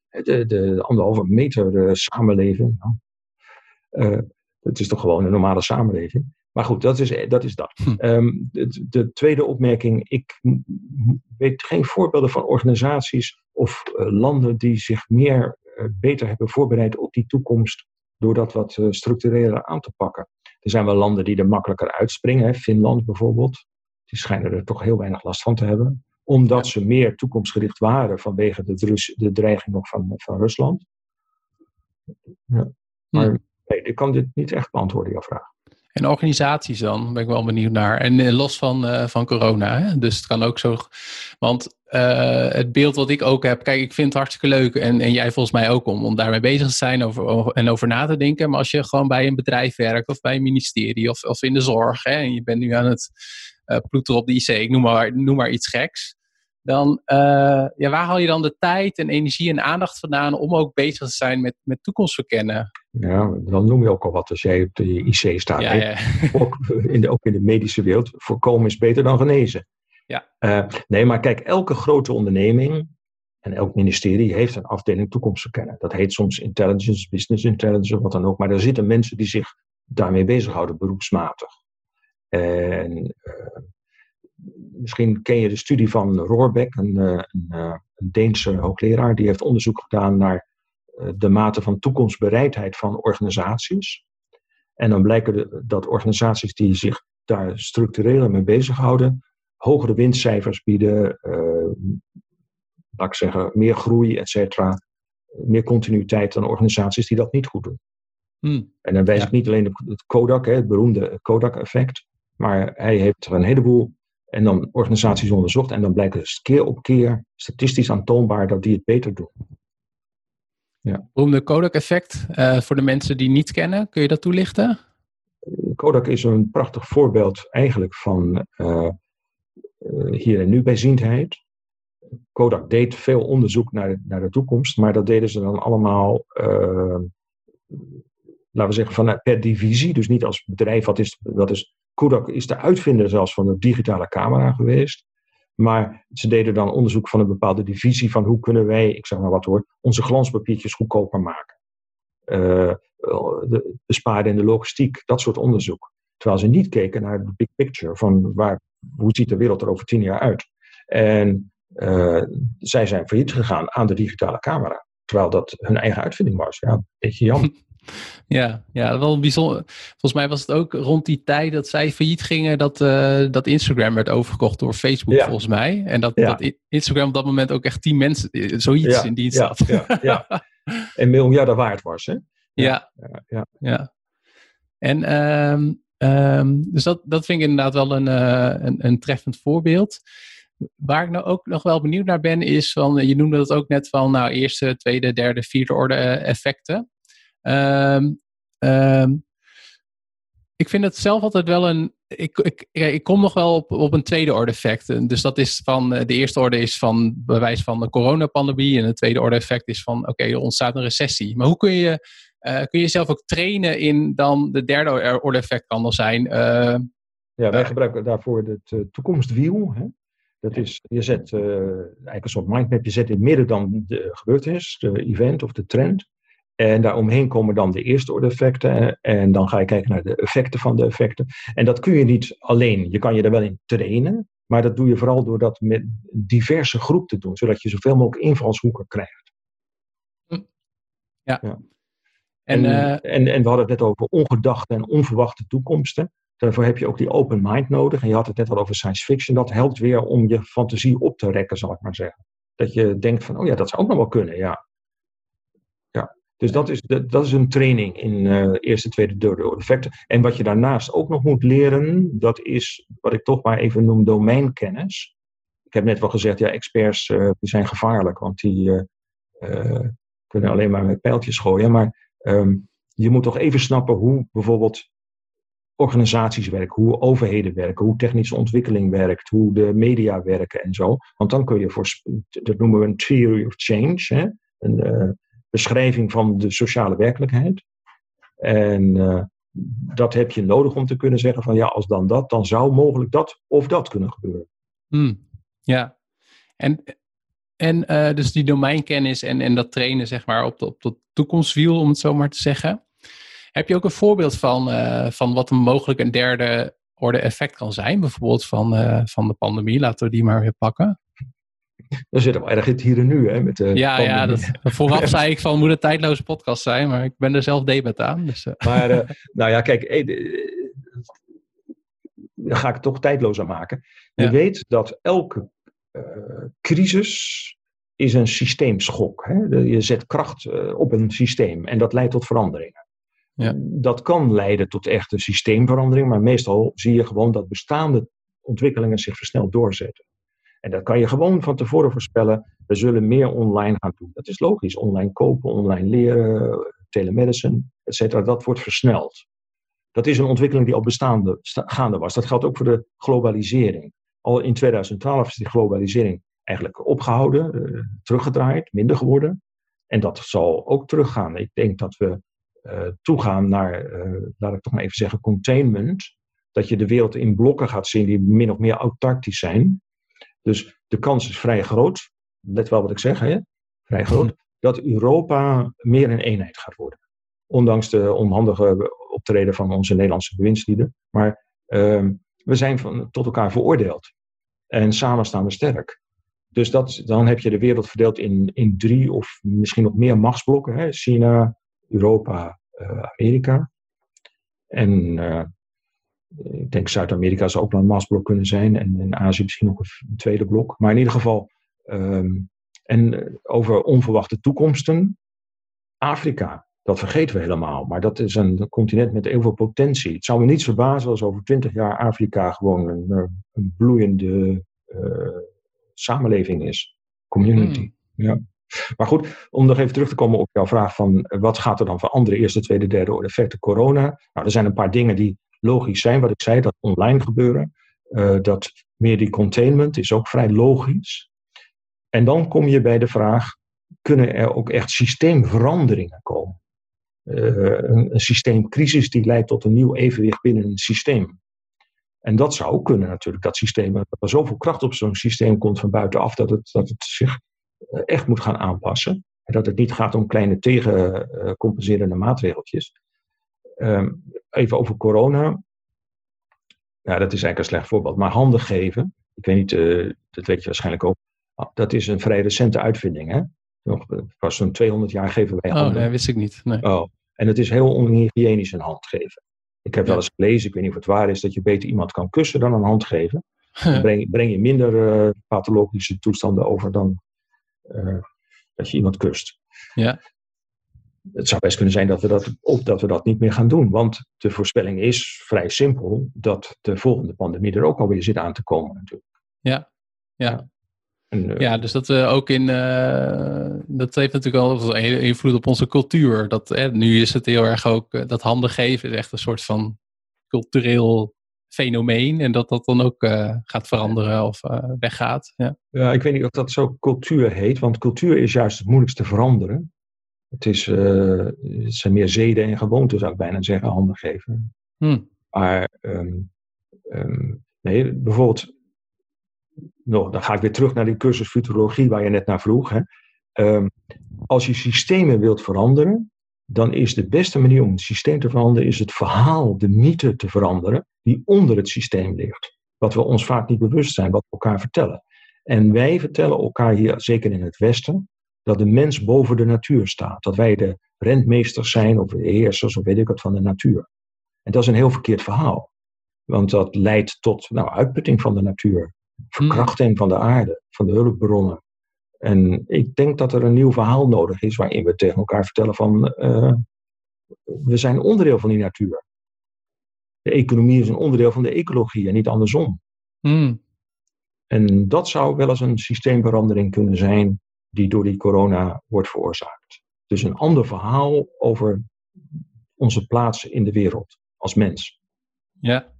De, de, anderhalve meter uh, samenleving. Nou, uh, het is toch gewoon een normale samenleving. Maar goed, dat is dat. Is dat. Hm. Um, de, de, tweede opmerking. Ik weet geen voorbeelden van organisaties of uh, landen die zich meer beter hebben voorbereid op die toekomst door dat wat uh, structureler aan te pakken. Er zijn wel landen die er makkelijker uitspringen, hè, Finland bijvoorbeeld. Die schijnen er toch heel weinig last van te hebben, omdat ze meer toekomstgericht waren vanwege de, de dreiging nog van, van Rusland. Ja. Maar nee, ik kan dit niet echt beantwoorden, jouw vraag. En organisaties dan, ben ik wel benieuwd naar. En eh, los van, uh, van corona, hè? dus het kan ook zo. Want uh, het beeld wat ik ook heb, kijk, ik vind het hartstikke leuk. En, en jij volgens mij ook om, om daarmee bezig te zijn over, en over na te denken. Maar als je gewoon bij een bedrijf werkt of bij een ministerie of, of in de zorg. Hè, en je bent nu aan het uh, ploeteren op de IC, ik noem maar, noem maar iets geks dan uh, ja, waar haal je dan de tijd en energie en aandacht vandaan om ook bezig te zijn met, met toekomstverkennen? Ja, dan noem je ook al wat als jij op de IC staat. Ja, ja. Ook, in de, ook in de medische wereld, voorkomen is beter dan genezen. Ja. Uh, nee, maar kijk, elke grote onderneming en elk ministerie heeft een afdeling toekomstverkennen. Dat heet soms intelligence, business intelligence, wat dan ook. Maar er zitten mensen die zich daarmee bezighouden, beroepsmatig. En uh, misschien ken je de studie van Roorbeck, een, eh, een, eh, een Deense hoogleraar. Die heeft onderzoek gedaan naar eh, de mate van toekomstbereidheid van organisaties. En dan blijken dat organisaties die zich daar structureel mee bezighouden, hogere winstcijfers bieden, laat ik zeggen, meer groei, et cetera, meer continuïteit dan organisaties die dat niet goed doen. Hmm. En dan wijs ik niet alleen op het Kodak, het beroemde Kodak-effect, maar hij heeft er een heleboel en dan organisaties onderzocht en dan blijkt het keer op keer statistisch aantoonbaar dat die het beter doen. Ja. Beroemde Kodak-effect, uh, voor de mensen die niet kennen, kun je dat toelichten? Kodak is een prachtig voorbeeld eigenlijk van uh, hier en nu bijziendheid. Kodak deed veel onderzoek naar, naar de toekomst, maar dat deden ze dan allemaal, uh, laten we zeggen, van, per divisie. Dus niet als bedrijf, wat is, wat is Kodak is de uitvinder zelfs van de digitale camera geweest. Maar ze deden dan onderzoek van een bepaalde divisie van hoe kunnen wij, ik zeg maar wat hoor, onze glanspapiertjes goedkoper maken. Uh, de besparen in de logistiek, dat soort onderzoek. Terwijl ze niet keken naar de big picture van waar, hoe ziet de wereld er over tien jaar uit. En uh, zij zijn failliet gegaan aan de digitale camera. Terwijl dat hun eigen uitvinding was. Ja, een beetje jammer. Ja, ja, wel bijzonder. Volgens mij was het ook rond die tijd dat zij failliet gingen, dat, uh, dat Instagram werd overgekocht door Facebook, volgens mij. En dat, ja. dat Instagram op dat moment ook echt tien mensen, eh, zoiets in dienst had. Ja, ja, En miljarden waard was, hè? Ja, ja. ja. En um, um, dus dat, dat vind ik inderdaad wel een, uh, een, een treffend voorbeeld. Waar ik nou ook nog wel benieuwd naar ben, is van, je noemde dat ook net van, nou, eerste, tweede, derde, vierde orde effecten. Um, um, ik vind het zelf altijd wel een. Ik, ik, ik kom nog wel op, op een tweede orde effect. Dus dat is van. Eh, de eerste orde is van bewijs van de coronapandemie. En de tweede orde effect is van. Oké, er ontstaat een recessie. Maar hoe kun je. Uh, kun je jezelf ook trainen in dan de derde orde effect kan er zijn? Uh, ja, wij gebruiken daarvoor het toekomstwiel. Hè? Dat is, je zet eigenlijk een soort mindmap, je zet in het midden dan de gebeurtenis, de event of de trend. En daaromheen komen dan de eerste orde effecten. En dan ga je kijken naar de effecten van de effecten. En dat kun je niet alleen. Je kan je er wel in trainen. Maar dat doe je vooral door dat met diverse groep te doen. Zodat je zoveel mogelijk invalshoeken krijgt. Hm. Ja. ja. En, en, uh, en, en, we hadden het net over ongedachte en onverwachte toekomsten. Daarvoor heb je ook die open mind nodig. En je had het net al over science fiction. Dat helpt weer om je fantasie op te rekken, zal ik maar zeggen. Dat je denkt van, oh ja, dat zou ook nog wel kunnen, ja. Dus dat is, dat is een training in uh, eerste, tweede, derde orde effecten. En wat je daarnaast ook nog moet leren, dat is wat ik toch maar even noem domeinkennis. Ik heb net wel gezegd, ja, experts uh, die zijn gevaarlijk, want die uh, kunnen alleen maar met pijltjes gooien. Maar um, je moet toch even snappen hoe bijvoorbeeld organisaties werken, hoe overheden werken, hoe technische ontwikkeling werkt, hoe de media werken en zo. Want dan kun je voor, dat noemen we een theory of change, hè? Een, beschrijving van de sociale werkelijkheid. En uh, dat heb je nodig om te kunnen zeggen van ja, als dan dat, dan zou mogelijk dat of dat kunnen gebeuren. Hmm, ja, en, en uh, dus die domeinkennis en, en dat trainen zeg maar op de, op toekomstwiel, om het zo maar te zeggen. Heb je ook een voorbeeld van, uh, van wat een mogelijk een derde orde effect kan zijn? Bijvoorbeeld van, van de pandemie, laten we die maar weer pakken. Dan zitten we erg in het hier en nu. Hè, met de ja, ja dat, vooraf zei ik van moet een tijdloze podcast zijn, maar ik ben er zelf debat aan. Dus, uh. Maar uh, nou ja, kijk, eh, dan ga ik het toch tijdlozer maken. Je ja. weet dat elke uh, crisis is een systeemschok. Hè? Je zet kracht op een systeem en dat leidt tot veranderingen. Ja. Dat kan leiden tot echte systeemverandering, maar meestal zie je gewoon dat bestaande ontwikkelingen zich versneld doorzetten. En dat kan je gewoon van tevoren voorspellen. We zullen meer online gaan doen. Dat is logisch. Online kopen, online leren, telemedicine, et cetera. Dat wordt versneld. Dat is een ontwikkeling die al bestaande, gaande was. Dat geldt ook voor de globalisering. Al in 2012 is die globalisering eigenlijk opgehouden, uh, teruggedraaid, minder geworden. En dat zal ook teruggaan. Ik denk dat we uh, toegaan naar, uh, laat ik toch maar even zeggen, containment. Dat je de wereld in blokken gaat zien die min of meer autarkisch zijn. Dus de kans is vrij groot, let wel wat ik zeg, hè? vrij groot, mhm. dat Europa meer een eenheid gaat worden. Ondanks de onhandige optreden van onze Nederlandse bewindslieden. Maar uh, we zijn van, tot elkaar veroordeeld. En samen staan we sterk. Dus dat, dan heb je de wereld verdeeld in, in drie of misschien nog meer machtsblokken. Hè? China, Europa, uh, Amerika. En uh, ik denk Zuid-Amerika zou ook wel een machtsblok kunnen zijn. En in Azië misschien nog een tweede blok. Maar in ieder geval. Um, en eh, over onverwachte toekomsten. Afrika, dat vergeten we helemaal. Maar dat is een continent met heel veel potentie. Het zou me niets verbazen als over twintig jaar Afrika gewoon een, eh, een bloeiende uh, samenleving is. Community. Mm. Ja. Maar goed, om nog even terug te komen op jouw vraag van wat gaat er dan veranderen, eerste, tweede, derde orde effecten corona. Nou, er zijn een paar dingen die logisch zijn. Wat ik zei, dat online gebeuren. Uh, dat meer die containment is ook vrij logisch. En dan kom je bij de vraag, kunnen er ook echt systeemveranderingen komen? Uh, een, een, systeemcrisis die leidt tot een nieuw evenwicht binnen een systeem. En dat zou kunnen natuurlijk, dat systeem, dat er zoveel kracht op zo'n systeem komt van buitenaf, dat het, dat het zich eh, echt moet gaan aanpassen. En dat het niet gaat om kleine tegencompenserende maatregeltjes. Ehm, even over corona. Ja, dat is eigenlijk een slecht voorbeeld. Maar handen geven, ik weet niet, uh, dat weet je waarschijnlijk ook. Ah, dat is een vrij recente uitvinding. Hè? Nog pas zo'n 200 jaar geven wij oh, handen. Oh, nee, wist ik niet. Nee. Oh, en het is heel onhygiënisch een hand geven. Ik heb wel eens gelezen, ik weet niet of het waar is, dat je beter iemand kan kussen dan een hand geven. Dan breng, breng je minder uh, pathologische toestanden over dan uh, dat je iemand kust. Ja. Het zou best kunnen zijn dat we dat, ook dat we dat niet meer gaan doen. Want de voorspelling is vrij simpel dat de volgende pandemie er ook alweer zit aan te komen natuurlijk. Ja, ja. En, uh, ja, dus dat we ook in. Uh, dat heeft natuurlijk al een invloed op onze cultuur. Dat, eh, nu is het heel erg ook. dat handen geven is echt een soort van cultureel fenomeen. En dat dat dan ook uh, gaat veranderen of uh, weggaat. Ja. ja, ik weet niet of dat zo cultuur heet. Want cultuur is juist het moeilijkste veranderen. Het, is, uh, het zijn meer zeden en gewoonten, zou ik bijna zeggen, handen geven. Hmm. Maar um, um, nee, bijvoorbeeld nog, dan ga ik weer terug naar die cursus futurologie waar je net naar vroeg. Hè. Um, als je systemen wilt veranderen, dan is de beste manier om het systeem te veranderen, is het verhaal, de mythe te veranderen, die onder het systeem ligt. Wat we ons vaak niet bewust zijn, wat we elkaar vertellen. En wij vertellen elkaar hier, zeker in het Westen, dat de mens boven de natuur staat. Dat wij de rentmeesters zijn of de heersers of weet ik wat van de natuur. En dat is een heel verkeerd verhaal. Want dat leidt tot nou, uitputting van de natuur verkrachting van de aarde, van de hulpbronnen. En ik denk dat er een nieuw verhaal nodig is waarin we tegen elkaar vertellen van uh, we zijn onderdeel van die natuur. De economie is een onderdeel van de ecologie en niet andersom. Mm. En dat zou wel eens een systeemverandering kunnen zijn die door die corona wordt veroorzaakt. Dus een ander verhaal over onze plaats in de wereld als mens. Ja,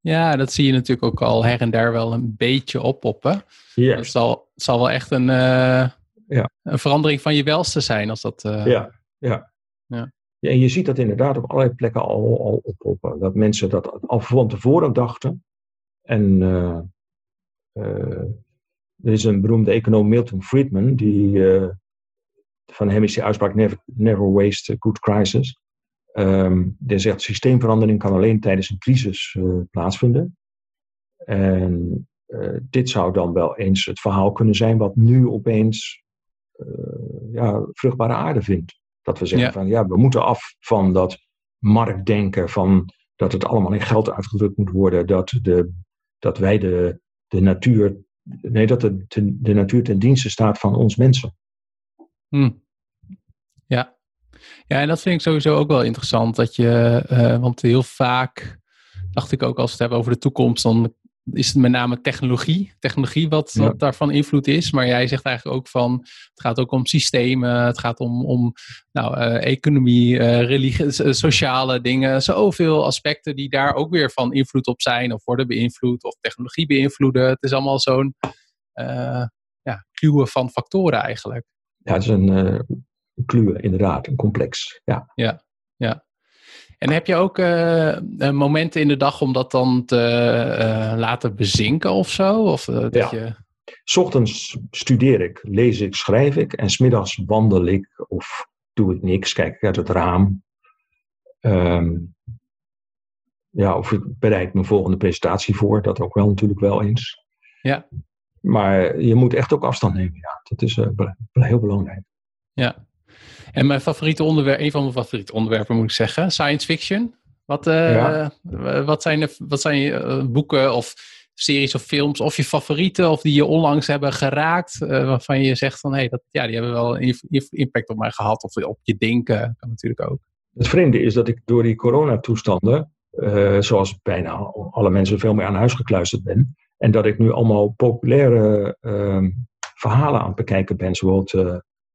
ja, dat zie je natuurlijk ook al her en der wel een beetje oppoppen. Ja. Het zal, zal wel echt een, uh, ja. een verandering van je welste zijn als dat. Uh, ja, ja. Ja. ja. En je ziet dat inderdaad op allerlei plekken al, al oppoppen. Dat mensen dat al van tevoren dachten. En uh, er is een beroemde econoom, Milton Friedman, die van hem is die uitspraak: never, never waste a good crisis. Um, die zegt systeemverandering kan alleen tijdens een crisis uh, plaatsvinden. En uh, dit zou dan wel eens het verhaal kunnen zijn wat nu opeens ja, vruchtbare aarde vindt. Dat we zeggen ja. van ja, we moeten af van dat marktdenken, van dat het allemaal in geld uitgedrukt moet worden, dat, de, dat wij de, de natuur, nee, dat de, de, natuur ten dienste staat van ons mensen. Hmm. Ja, ja, en dat vind ik sowieso ook wel interessant. Dat je, uh, want heel vaak dacht ik ook als we het hebben over de toekomst, dan is het met name technologie. Technologie wat, ja. wat daarvan invloed is. Maar jij zegt eigenlijk ook van, het gaat ook om systemen, het gaat om, om nou, uh, economie, uh, religie, sociale dingen. Zoveel aspecten die daar ook weer van invloed op zijn of worden beïnvloed of technologie beïnvloeden. Het is allemaal zo'n ja, kluwen van factoren eigenlijk. Ja, het is een kluwen, inderdaad, een complex. Ja, ja. ja. En heb je ook uh, momenten in de dag om dat dan te uh, laten bezinken of zo? Of, dat ja. je... S ochtends studeer ik, lees ik, schrijf ik. En smiddags wandel ik of doe ik niks, kijk ik uit het raam. Um, ja, of ik bereid mijn volgende presentatie voor. Dat ook wel natuurlijk wel eens. Ja. Maar je moet echt ook afstand nemen. Ja, dat is heel belangrijk. Ja. En mijn favoriete onderwerp, een van mijn favoriete onderwerpen moet ik zeggen, science fiction. Wat, uh, ja. wat zijn, de, wat zijn je uh, boeken of series of films of je favorieten of die je onlangs hebben geraakt, uh, waarvan je zegt van hé, hey, dat, ja, die hebben wel een impact op mij gehad of op je denken, kan natuurlijk ook. Het vreemde is dat ik door die coronatoestanden, zoals bijna alle mensen, veel meer aan huis gekluisterd ben. En dat ik nu allemaal populaire ehm, verhalen aan het bekijken ben, zoals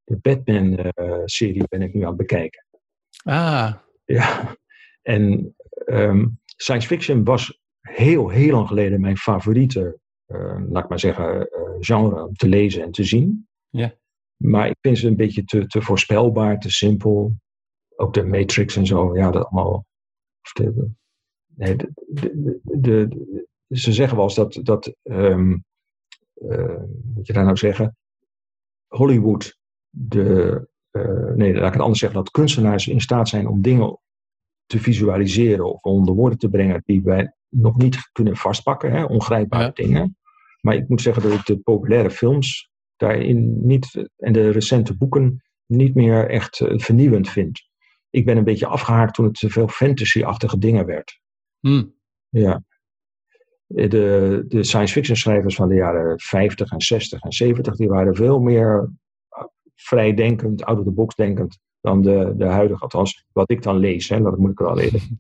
de Batman-serie ben ik nu aan het bekijken. Ah. Ja, en um, science fiction was heel, heel lang geleden mijn favoriete, uh, laat ik maar zeggen, uh, genre om te lezen en te zien. Ja. Maar ik vind ze een beetje te, te voorspelbaar, te simpel. Ook de Matrix en zo, ja, dat allemaal. De, nee, de, de, de, ze zeggen wel eens dat, dat um, uh, moet je daar nou zeggen, Hollywood, de, uh, nee, laat ik het anders zeggen, dat kunstenaars in staat zijn om dingen te visualiseren of onder woorden te brengen die wij nog niet kunnen vastpakken, hè, ongrijpbare dingen. Maar ik moet zeggen dat ik de populaire films daarin niet, en de recente boeken niet meer echt uh, vernieuwend vind. Ik ben een beetje afgehaakt toen het te veel fantasy-achtige dingen werd. Hmm. Ja. De, de science fiction schrijvers van de jaren 50 en 60 en 70, die waren veel meer vrijdenkend, out of the box denkend dan de, de huidige, althans wat ik dan lees, hè, dat moet ik wel even.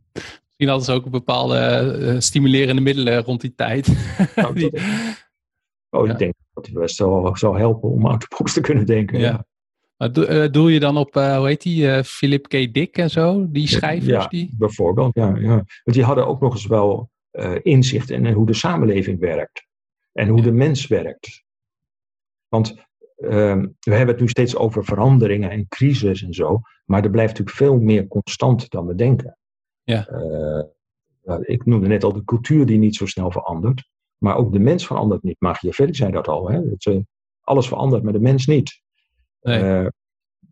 Misschien hadden ze ook bepaalde uh, stimulerende middelen rond die tijd. Nou, die, oh, ja. ik denk dat het best wel zou helpen om out of the box te kunnen denken. Ja. ja. Maar do, uh, doe je dan op, uh, hoe heet die, Philip K. Dick en zo, die schrijvers? Ja, die? bijvoorbeeld, ja, ja. Want die hadden ook nog eens wel inzicht in hoe de samenleving werkt. En hoe de mens werkt. Want Ehm, we hebben het nu steeds over veranderingen en crisis en zo, maar er blijft natuurlijk veel meer constant dan we denken. Ja. Uh, ik noemde net al de cultuur die niet zo snel verandert, maar ook de mens verandert niet. Machiavelli zei dat al, hè? dat, uh, alles verandert, maar de mens niet. Nee. Uh,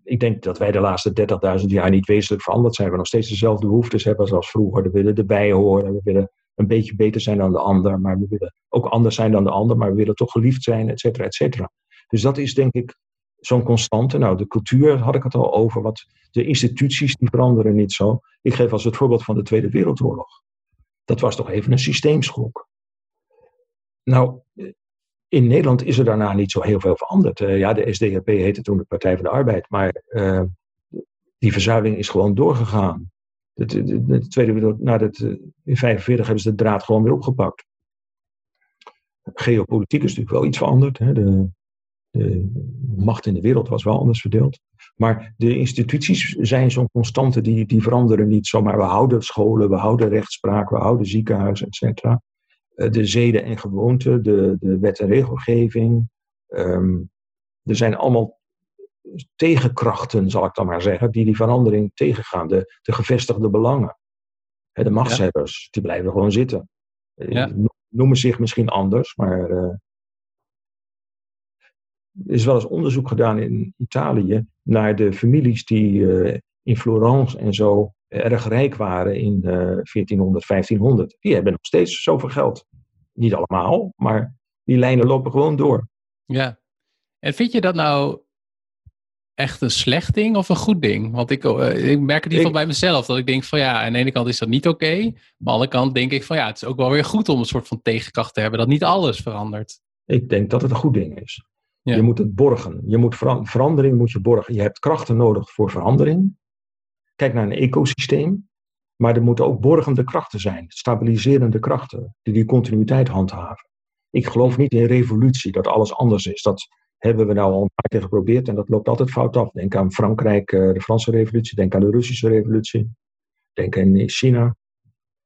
ik denk dat wij de laatste 30.000 jaar niet wezenlijk veranderd zijn. We nog steeds dezelfde behoeftes hebben als vroeger. We willen erbij horen, we willen een beetje beter zijn dan de ander, maar we willen ook anders zijn dan de ander, maar we willen toch geliefd zijn, et cetera, et cetera. Dus dat is denk ik zo'n constante. Nou, de cultuur had ik het al over. Wat, de instituties die veranderen niet zo. Ik geef als het voorbeeld van de Tweede Wereldoorlog. Dat was toch even een systeemschok. Nou, in Nederland is er daarna niet zo heel veel veranderd. Uh, ja, de SDAP heette toen de Partij van de Arbeid. Maar uh, die verzuiling is gewoon doorgegaan. De, de, de, de Tweede na het, in 1945 hebben ze de draad gewoon weer opgepakt. Geopolitiek is natuurlijk wel iets veranderd. Hè. De, de macht in de wereld was wel anders verdeeld. Maar de instituties zijn zo'n constante, die, die veranderen niet zomaar. We houden scholen, we houden rechtspraak, we houden ziekenhuizen, et cetera. Eh, de zeden en gewoonten, de, de wet en regelgeving. Um, er zijn allemaal tegenkrachten, zal ik dan maar zeggen, die die verandering tegengaan. De, de gevestigde belangen. De machtshebbers, ja. die blijven gewoon zitten. Ja. Noemen zich misschien anders, maar er is wel eens onderzoek gedaan in Italië naar de families die uh, in Florence en zo erg rijk waren in uh, 1400, 1500. Die hebben nog steeds zoveel geld. Niet allemaal, maar die lijnen lopen gewoon door. Ja. En vind je dat nou echt een slecht ding of een goed ding? Want ik, uh, ik merk het in ieder geval bij mezelf. Dat ik denk van ja, aan de ene kant is dat niet oké. Okay, maar aan de andere kant denk ik van ja, het is ook wel weer goed om een soort van tegenkracht te hebben. Dat niet alles verandert. Ik denk dat het een goed ding is. Ja. Je moet het borgen. Je moet ver verandering moet je borgen. Je hebt krachten nodig voor verandering. Kijk naar een ecosysteem. Maar er moeten ook borgende krachten zijn. Stabiliserende krachten. Die die continuïteit handhaven. Ik geloof niet in revolutie. Dat alles anders is. Dat hebben we nou al een paar keer geprobeerd. En dat loopt altijd fout af. Denk aan Frankrijk, de Franse revolutie. Denk aan de Russische revolutie. Denk aan China.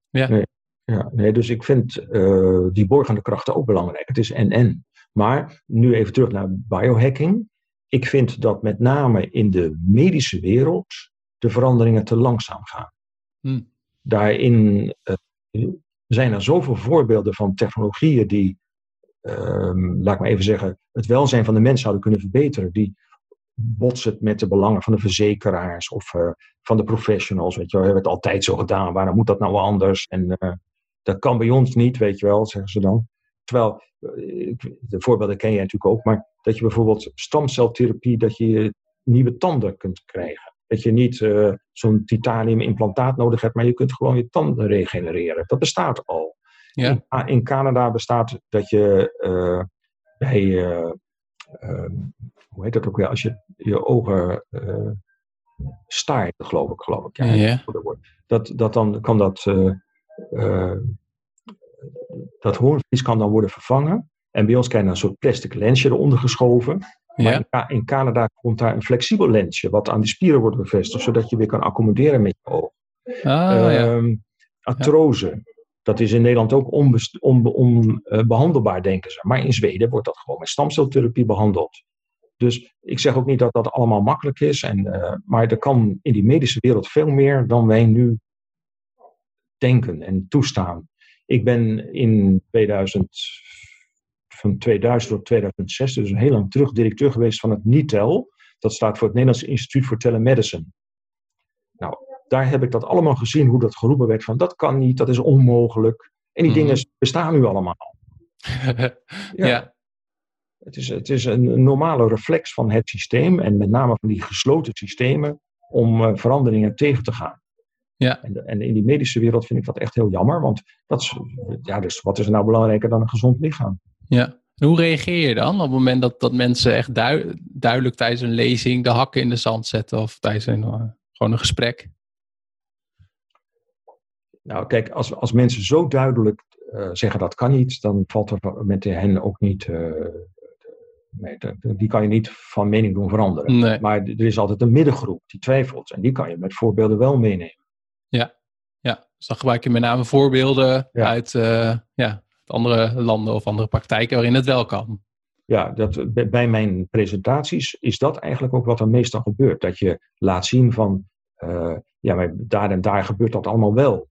Ja. Nee, ja, nee, dus ik vind uh, die borgende krachten ook belangrijk. Het is en-en. Maar nu even terug naar biohacking. Ik vind dat met name in de medische wereld de veranderingen te langzaam gaan. Hm. Daarin uh, zijn er zoveel voorbeelden van technologieën die, uh, laat ik maar even zeggen, het welzijn van de mens zouden kunnen verbeteren. Die botsen met de belangen van de verzekeraars of uh, van de professionals. Weet je wel, we hebben het altijd zo gedaan. Waarom moet dat nou anders? En eh, dat kan bij ons niet, weet je wel, zeggen ze dan. Terwijl, eh, de voorbeelden ken je natuurlijk ook, maar dat je bijvoorbeeld stamceltherapie, dat je nieuwe tanden kunt krijgen. Dat je niet uh, zo'n titanium implantaat nodig hebt, maar je kunt gewoon je tanden regenereren. Dat bestaat al. Ja. In, in, Canada bestaat dat je uh, bij, uh, hoe heet dat ook weer, als je je ogen staart, geloof ik, geloof ik. Ja, ja. Dat, dat dan kan dat dat hoornvlies kan dan worden vervangen. En bij ons krijg je een soort plastic lensje eronder geschoven. Maar ja. in, Canada komt daar een flexibel lensje, wat aan die spieren wordt bevestigd, zodat je weer kan accommoderen met je oog. Ah, um, ja. Artrose, dat is in Nederland ook onbehandelbaar, on, on, uh, denken ze. Maar in Zweden wordt dat gewoon met stamceltherapie behandeld. Dus ik zeg ook niet dat dat allemaal makkelijk is. En, uh, maar er kan in die medische wereld veel meer dan wij nu denken en toestaan. Ik ben in 2000, van 2000 tot 2006, dus heel lang terug, directeur geweest van het NITEL. Dat staat voor het Nederlands Instituut voor Telemedicine. Nou, daar heb ik dat allemaal gezien, hoe dat geroepen werd van dat kan niet, dat is onmogelijk. En die Mhm. dingen bestaan nu allemaal. ja. Het is, het is een normale reflex van het systeem en met name van die gesloten systemen om eh, veranderingen tegen te gaan. Ja. En, en in die medische wereld vind ik dat echt heel jammer, want dat is, ja, dus wat is er nou belangrijker dan een gezond lichaam? Ja. En hoe reageer je dan op het moment dat, dat mensen echt dui- duidelijk tijdens een lezing de hakken in de zand zetten of tijdens een, eh, gewoon een gesprek? Nou, kijk, als, als mensen zo duidelijk eh, zeggen dat kan niet, dan valt er met hen ook niet. eh, nee, die kan je niet van mening doen veranderen. Nee. Maar er is altijd een middengroep die twijfelt en die kan je met voorbeelden wel meenemen. Dus dan gebruik je met name voorbeelden Ja. uit eh, ja, andere landen of andere praktijken waarin het wel kan. Ja, dat, bij- mijn presentaties is dat eigenlijk ook wat er meestal gebeurt. Dat je laat zien van, eh, ja, maar daar en daar gebeurt dat allemaal wel.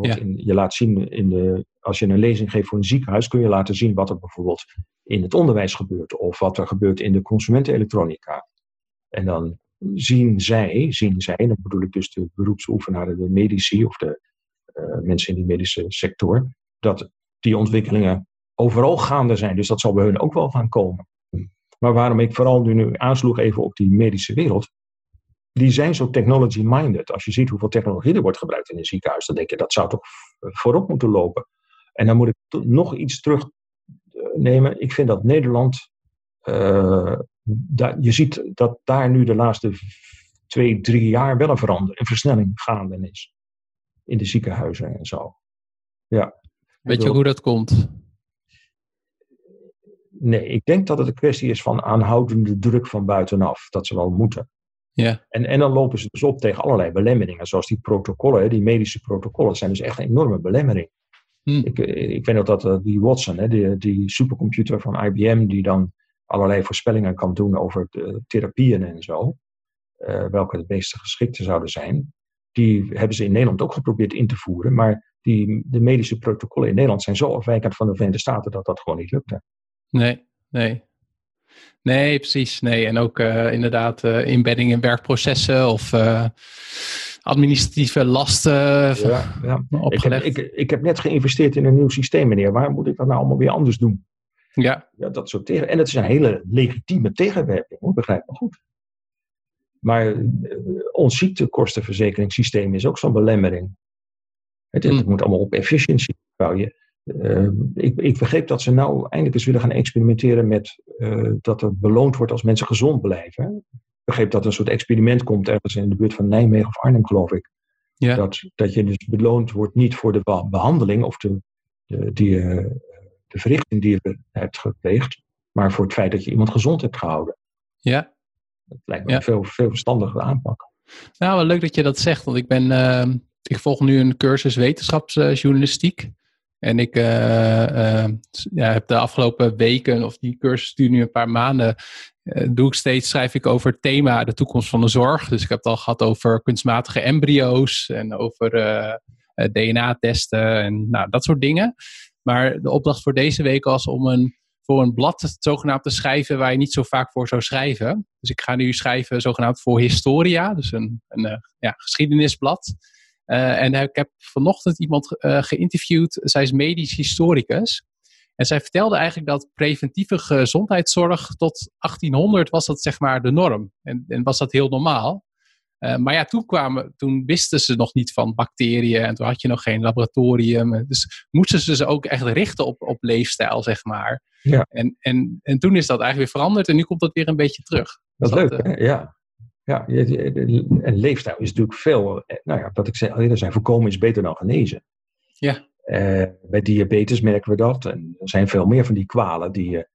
Ja. in, je laat zien, in de, als je een lezing geeft voor een ziekenhuis, kun je laten zien wat er bijvoorbeeld in het onderwijs gebeurt. Of wat er gebeurt in de consumentenelektronica. En dan zien zij, zien zij, dan bedoel ik dus de beroepsoefenaren, de medici of de mensen in de medische sector, dat die ontwikkelingen overal gaande zijn. Dus dat zal bij hun ook wel gaan komen. Maar waarom ik vooral nu, aansloeg even op die medische wereld. Die zijn zo technology-minded. Als je ziet hoeveel technologie er wordt gebruikt in een ziekenhuis, dan denk je dat zou toch voorop moeten lopen. En dan moet ik nog iets terugnemen. Ik vind dat Nederland. eh, je ziet dat daar nu de laatste twee, drie jaar wel een verandering, een versnelling gaande is. In de ziekenhuizen en zo. Ja. Weet je hoe dat komt? Nee, ik denk dat het een kwestie is van aanhoudende druk van buitenaf. Dat ze wel moeten. Ja, En, en dan lopen ze dus op tegen allerlei belemmeringen. Zoals die protocollen, die medische protocollen, zijn dus echt een enorme belemmering. Hm. Ik, eh, ik weet nog dat eh, die Watson, hè, die, die supercomputer van IBM, die dan allerlei voorspellingen kan doen over de therapieën en zo. eh, welke het meeste geschikte zouden zijn. Die hebben ze in Nederland ook geprobeerd in te voeren. Maar die, de medische protocollen in Nederland zijn zo afwijkend van de Verenigde Staten dat dat gewoon niet lukte. nee, nee. Nee, precies. Nee, en ook eh, inderdaad eh, inbedding in werkprocessen of eh, administratieve lasten Ja, ja. Ik, heb, ik, ik heb net geïnvesteerd in een nieuw systeem, meneer. Waar moet ik dat nou allemaal weer anders doen? ja, Ja, dat soort tegen. En het is een hele legitieme tegenwerping, hoor, begrijp me goed. Maar ons ziektekostenverzekeringssysteem is ook zo'n belemmering. Het, het Hmm. moet allemaal op efficiëntie. Je, eh, ik, ik begreep dat ze nou eindelijk eens willen gaan experimenteren met eh, dat er beloond wordt als mensen gezond blijven. Ik begreep dat er een soort experiment komt ergens in de buurt van Nijmegen of Arnhem, geloof ik. Ja. Dat, dat je dus beloond wordt niet voor de be- behandeling of de, de, die, eh, de verrichting die je hebt gepleegd, maar voor het feit dat je iemand gezond hebt gehouden. ja. Dat lijkt me Ja. een veel, veel verstandiger aanpak. Nou, wel leuk dat je dat zegt, want ik ben, eh, ik volg nu een cursus wetenschapsjournalistiek. En ik eh, eh, ja, heb de afgelopen weken, of die cursus duurt nu een paar maanden, eh, doe ik steeds, schrijf ik over het thema de toekomst van de zorg. Dus ik heb het al gehad over kunstmatige embryo's en over eh, DNA-testen en nou, dat soort dingen. Maar de opdracht voor deze week was om een, voor een blad zogenaamd te schrijven waar je niet zo vaak voor zou schrijven. Dus ik ga nu schrijven zogenaamd voor Historia, dus een, een eh, ja, geschiedenisblad. Eh, en ik heb vanochtend iemand eh, geïnterviewd, zij is medisch historicus. En zij vertelde eigenlijk dat preventieve gezondheidszorg tot 1800 was dat zeg maar de norm. En, en was dat heel normaal. Maar ja, toen, kwamen, toen wisten ze nog niet van bacteriën en toen had je nog geen laboratorium. Dus moesten ze ze ook echt richten op, op leefstijl, zeg maar. Ja. En, en, en toen is dat eigenlijk weer veranderd en nu komt dat weer een beetje terug. Dat is Dus leuk, eh? Ja. Ja, en leefstijl is natuurlijk veel, eh, nou ja, wat ik zei, eerder zei, voorkomen is beter dan genezen. Ja. Eh, bij diabetes merken we dat. En er zijn veel meer van die kwalen die je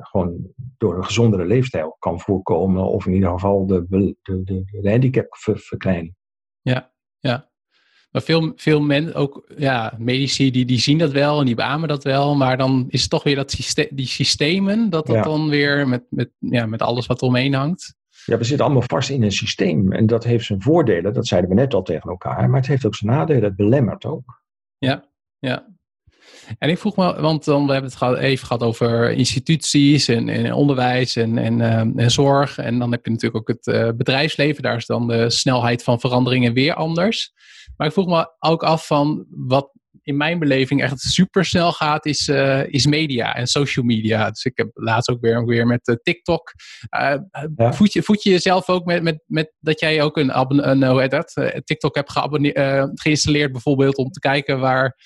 gewoon door een gezondere leefstijl kan voorkomen. Of in ieder geval de, de, de, de handicap ver- verkleinen. Ja, ja. Maar veel, veel mensen, ook ja, medici, die, die zien dat wel en die beamen dat wel. Maar dan is het toch weer dat die systemen, dat dat Ja. dan weer met, met, ja, met alles wat eromheen hangt. Ja, we zitten allemaal vast in een systeem. En dat heeft zijn voordelen, dat zeiden we net al tegen elkaar. Maar het heeft ook zijn nadelen, het belemmert ook. Ja, ja. En ik vroeg me, want dan, we hebben het even gehad over instituties en, en onderwijs en, en, en, zorg. En dan heb je natuurlijk ook het uh, bedrijfsleven. Daar is dan de snelheid van veranderingen weer anders. Maar ik vroeg me ook af van wat in mijn beleving echt super snel gaat, is, uh, is media en social media. Dus ik heb laatst ook weer, weer met uh, TikTok. Uh, ja. voed, je, voed je jezelf ook met, met, met dat jij ook een, een hoe heet dat, TikTok hebt geïnstalleerd bijvoorbeeld om te kijken waar,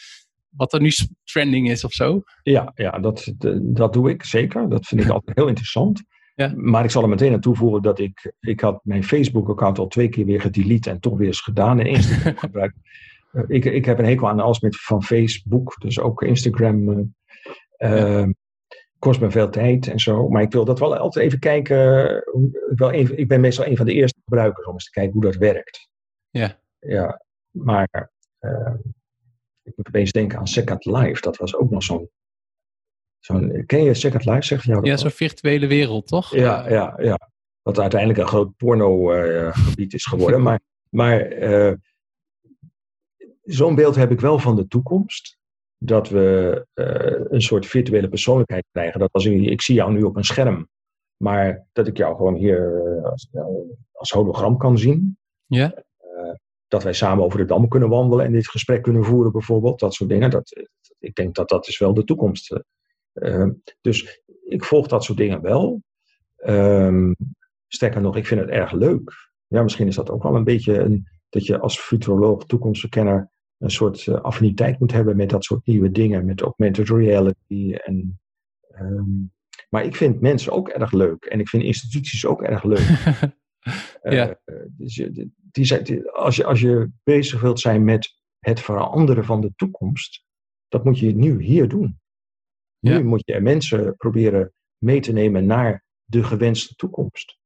wat er nu trending is of zo? Ja, ja dat, dat doe ik zeker. Dat vind ik altijd heel interessant. Ja. Maar ik zal er meteen aan toevoegen dat ik, ik had mijn Facebook-account al twee keer weer gedelete en toch weer eens gedaan en Instagram gebruikt. Eh, ik, ik heb een hekel aan alles met van Facebook, dus ook Instagram. Uh, kost me veel tijd en zo. Maar ik wil dat wel altijd even kijken. Wel even, ik ben meestal een van de eerste gebruikers om eens te kijken hoe dat werkt. Ja. Ja, maar uh, ik moet opeens denken aan Second Life. Dat was ook nog zo'n. Zo'n ken je Second Life? Zeg jou ja, zo'n virtuele wereld, toch? Ja, ja, ja. Wat uiteindelijk een groot porno-gebied is geworden. maar maar zo'n beeld heb ik wel van de toekomst. Dat we uh, een soort virtuele persoonlijkheid krijgen. Dat als ik, ik zie jou nu op een scherm, maar dat ik jou gewoon hier uh, als, als, hologram kan zien. Ja. dat wij samen over de dam kunnen wandelen en dit gesprek kunnen voeren, bijvoorbeeld. Dat soort dingen. Dat, ik denk dat dat is wel de toekomst. Dus ik volg dat soort dingen wel. Um, sterker nog, ik vind het erg leuk. Ja, misschien is dat ook wel een beetje een, dat je als futuroloog, toekomstverkenner, een soort uh, affiniteit moet hebben met dat soort nieuwe dingen, met augmented reality. En, um, maar ik vind mensen ook erg leuk en ik vind instituties ook erg leuk. ja. Uh, dus die, die, als, je, als je bezig wilt zijn met het veranderen van de toekomst, dat moet je nu hier doen. Nu ja. moet je mensen proberen mee te nemen naar de gewenste toekomst.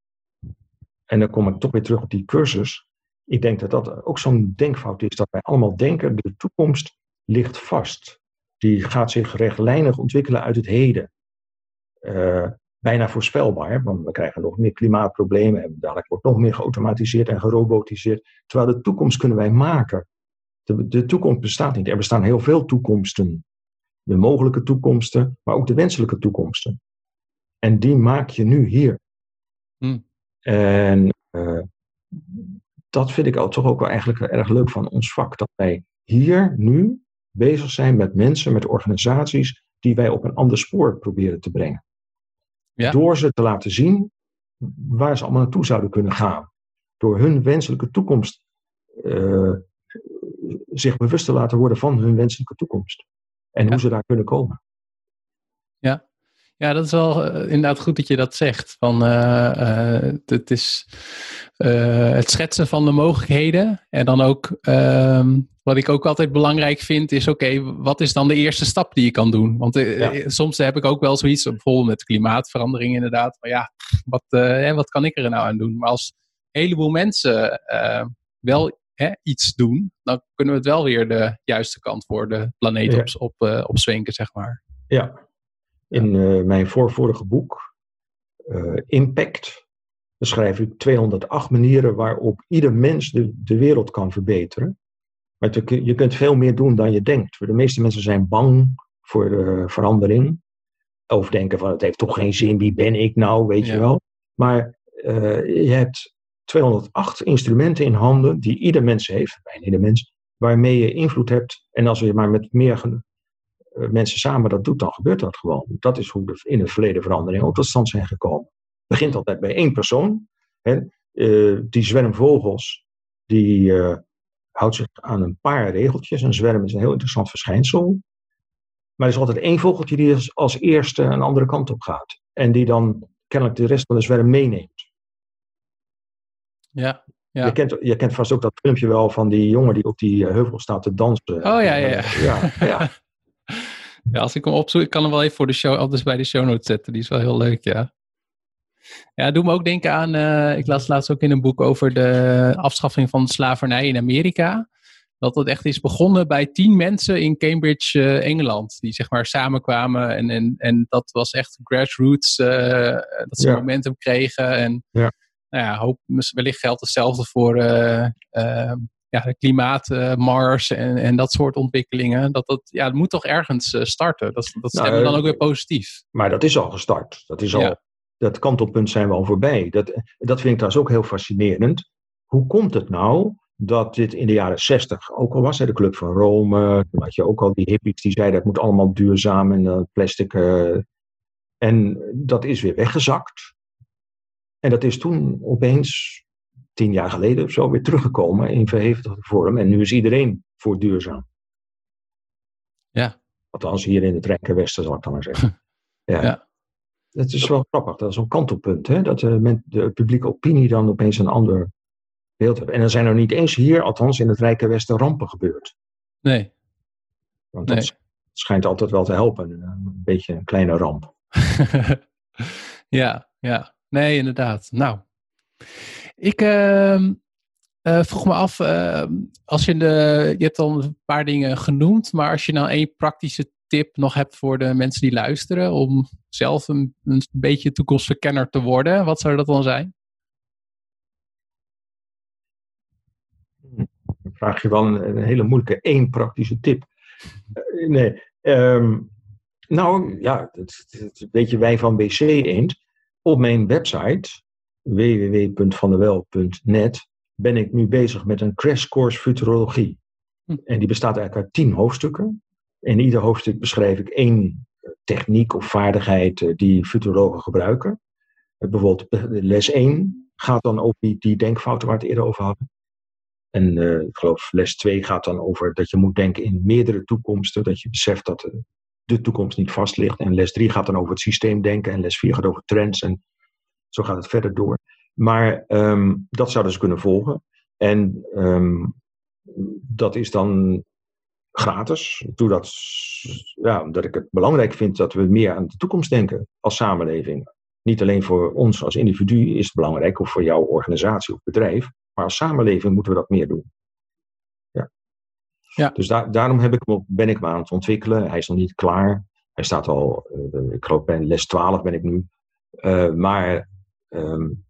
En dan kom ik toch weer terug op die cursus ik denk dat dat ook zo'n denkfout is, dat wij allemaal denken, de toekomst ligt vast. Die gaat zich rechtlijnig ontwikkelen uit het heden. Uh, bijna voorspelbaar, want we krijgen nog meer klimaatproblemen en dadelijk wordt nog meer geautomatiseerd en gerobotiseerd. Terwijl de toekomst kunnen wij maken. De, de toekomst bestaat niet. Er bestaan heel veel toekomsten. De mogelijke toekomsten, maar ook de wenselijke toekomsten. En die maak je nu hier. Hm. En uh, dat vind ik toch ook wel eigenlijk erg leuk van ons vak. Dat wij hier nu bezig zijn met mensen, met organisaties die wij op een ander spoor proberen te brengen. Ja. Door ze te laten zien waar ze allemaal naartoe zouden kunnen gaan. Door hun wenselijke toekomst uh, zich bewust te laten worden van hun wenselijke toekomst. En ja. hoe ze daar kunnen komen. Ja, ja, dat is wel uh, inderdaad goed dat je dat zegt. Van, uh, uh, het is het schetsen van de mogelijkheden. En dan ook, ehm, wat ik ook altijd belangrijk vind, is oké, okay, wat is dan de eerste stap die je kan doen? Want ja. soms heb ik ook wel zoiets, bijvoorbeeld met klimaatverandering inderdaad. Van ja, wat, wat kan ik er nou aan doen? Maar als een heleboel mensen wel hè, iets doen, dan kunnen we het wel weer de juiste kant voor de planeet ja. op, op, opzwenken, zeg maar. Ja, in uh, mijn voorvorige boek, uh, Impact, beschrijf ik 208 manieren waarop ieder mens de, de wereld kan verbeteren. Maar te, je kunt veel meer doen dan je denkt. De meeste mensen zijn bang voor de verandering. Of denken van het heeft toch geen zin, wie ben ik nou, weet ja. je wel. Maar uh, je hebt 208 instrumenten in handen die ieder mens heeft, bijna ieder mens, waarmee je invloed hebt. En als je maar met meer mensen samen dat doet, dan gebeurt dat gewoon. Dat is hoe in het verleden veranderingen ook tot stand zijn gekomen. Het begint altijd bij één persoon. Hè. Uh, die zwerm vogels, die uh, houdt zich aan een paar regeltjes. Een zwerm is een heel interessant verschijnsel. Maar er is altijd één vogeltje die als, als eerste een andere kant op gaat. En die dan kennelijk de rest van de zwerm meeneemt. Ja, ja. Je, kent, je kent vast ook dat filmpje wel van die jongen die op die heuvel staat te dansen. Oh ja, ja, ja. ja, ja. Ja, als ik hem opzoek, ik kan hem wel even voor de show, anders bij de show notes zetten. Die is wel heel leuk, ja. Ja, doe me ook denken aan, uh, ik las laatst ook in een boek over de afschaffing van de slavernij in Amerika. Dat het echt is begonnen bij tien mensen in Cambridge, uh, Engeland. Die zeg maar samenkwamen en, en, en dat was echt grassroots, uh, dat ze Ja. momentum kregen. En Ja. Nou ja, hoop, wellicht geldt hetzelfde voor uh, ja, klimaat, Mars en, en dat soort ontwikkelingen. Dat, dat, ja, het moet toch ergens starten. Dat, dat nou, we dan ook weer positief. Maar dat is al gestart. Dat is al, dat kantelpunt zijn we al voorbij. Dat, dat vind ik trouwens ook heel fascinerend. Hoe komt het nou dat dit in de jaren zestig ook al was, hè, de Club van Rome, toen had je ook al die hippies die zeiden het moet allemaal duurzaam en uh, plastic. En dat is weer weggezakt. En dat is toen opeens, tien jaar geleden of zo, weer teruggekomen in verhevigde vorm. En nu is iedereen voor duurzaam. Ja. Althans, hier in het Rijke Westen, zal ik dan maar zeggen. ja. ja. Het is wel grappig, dat is een kantelpunt, hè? dat de, de publieke opinie dan opeens een ander beeld hebben. En dan zijn er niet eens hier, althans in het Rijke Westen, rampen gebeurd. Nee. Want dat schijnt altijd wel te helpen, een beetje een kleine ramp. ja, ja. Nee, inderdaad. Nou, ik uh, vroeg me af, uh, als je, de, je hebt al een paar dingen genoemd, maar als je nou één praktische tip nog hebt voor de mensen die luisteren om zelf een, een beetje toekomstverkenner te worden, wat zou dat dan zijn? Dan vraag je wel een, een hele moeilijke één praktische tip. Uh, nee, um, nou ja, dat, dat weet je wij van BC Eend. Op mijn website www.vandewel.net ben ik nu bezig met een crash course futurologie. Hm. En die bestaat eigenlijk uit tien hoofdstukken. In ieder hoofdstuk beschrijf ik één techniek of vaardigheid eh, die futurologen gebruiken. Eh, bijvoorbeeld les 1 gaat dan over die, die denkfouten waar we het eerder over hadden. En uh, ik geloof les 2 gaat dan over dat je moet denken in meerdere toekomsten. Dat je beseft dat de, de toekomst niet vast ligt. En les 3 gaat dan over het systeem denken. En les 4 gaat over trends. En zo gaat het verder door. Maar um, dat zouden ze kunnen volgen. En um, dat is dan gratis. Ik doe dat ja, omdat ik het belangrijk vind dat we meer aan de toekomst denken als samenleving. Niet alleen voor ons als individu is het belangrijk, of voor jouw organisatie of bedrijf, maar als samenleving moeten we dat meer doen. Ja. Dus daar, daarom heb ik hem ben ik me aan het ontwikkelen. Hij is nog niet klaar. Hij staat al, uh, ik geloof bij les 12 ben ik nu. Uh, maar um,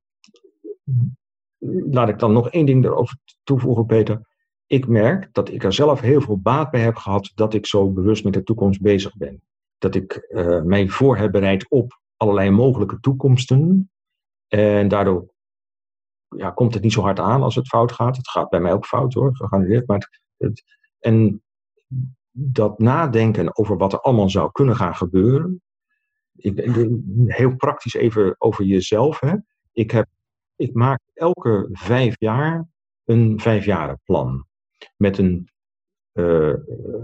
laat ik dan nog één ding erover toevoegen, Peter ik merk dat ik er zelf heel veel baat bij heb gehad dat ik zo bewust met de toekomst bezig ben. Dat ik uh, mij voor heb bereid op allerlei mogelijke toekomsten. En daardoor ja, komt het niet zo hard aan als het fout gaat. Het gaat bij mij ook fout hoor, gegarandeerd. Maar het, en dat nadenken over wat er allemaal zou kunnen gaan gebeuren. Ik, heel praktisch even over jezelf. Hè. Ik, heb, ik maak elke vijf jaar een vijfjarenplan met een, uh,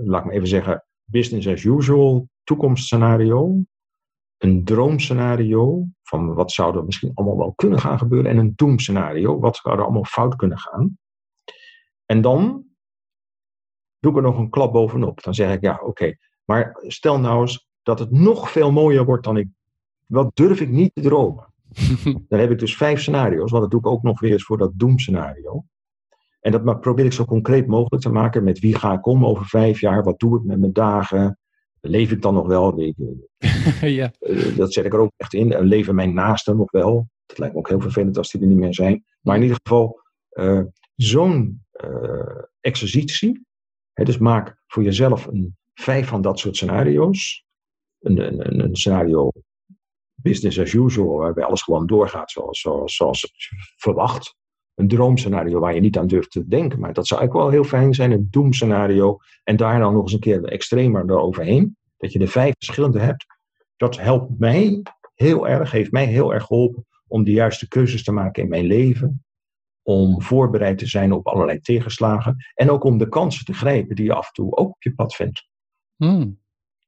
laat ik maar even zeggen, business as usual toekomstscenario. Een droomscenario van wat zou er misschien allemaal wel kunnen gaan gebeuren. En een doemscenario, wat zou er allemaal fout kunnen gaan. En dan doe ik er nog een klap bovenop. Dan zeg ik, ja, oké. Maar stel nou eens dat het nog veel mooier wordt dan ik. Wat durf ik niet te dromen? dan heb ik dus vijf scenario's, want dat doe ik ook nog weer eens voor dat doemscenario. En dat probeer ik zo concreet mogelijk te maken. Met wie ga ik om over vijf jaar? Wat doe ik met mijn dagen? Leef ik dan nog wel? ja. Eh, dat zet ik er ook echt in. Leven mijn naasten nog wel? Dat lijkt me ook heel vervelend als die er niet meer zijn. Maar in ieder geval, uh, zo'n uh, exercitie. Dus maak voor jezelf een, vijf van dat soort scenario's. Een, een, een scenario business as usual, waarbij alles gewoon doorgaat zoals, zoals, zoals verwacht een droomscenario waar je niet aan durft te denken. Maar dat zou eigenlijk wel heel fijn zijn, een doemscenario. En daar dan nog eens een keer extremer eroverheen. Dat je de vijf verschillende hebt. Dat helpt mij heel erg, heeft mij heel erg geholpen om de juiste keuzes te maken in mijn leven. Om voorbereid te zijn op allerlei tegenslagen. En ook om de kansen te grijpen die je af en toe ook op je pad vindt. Hmm.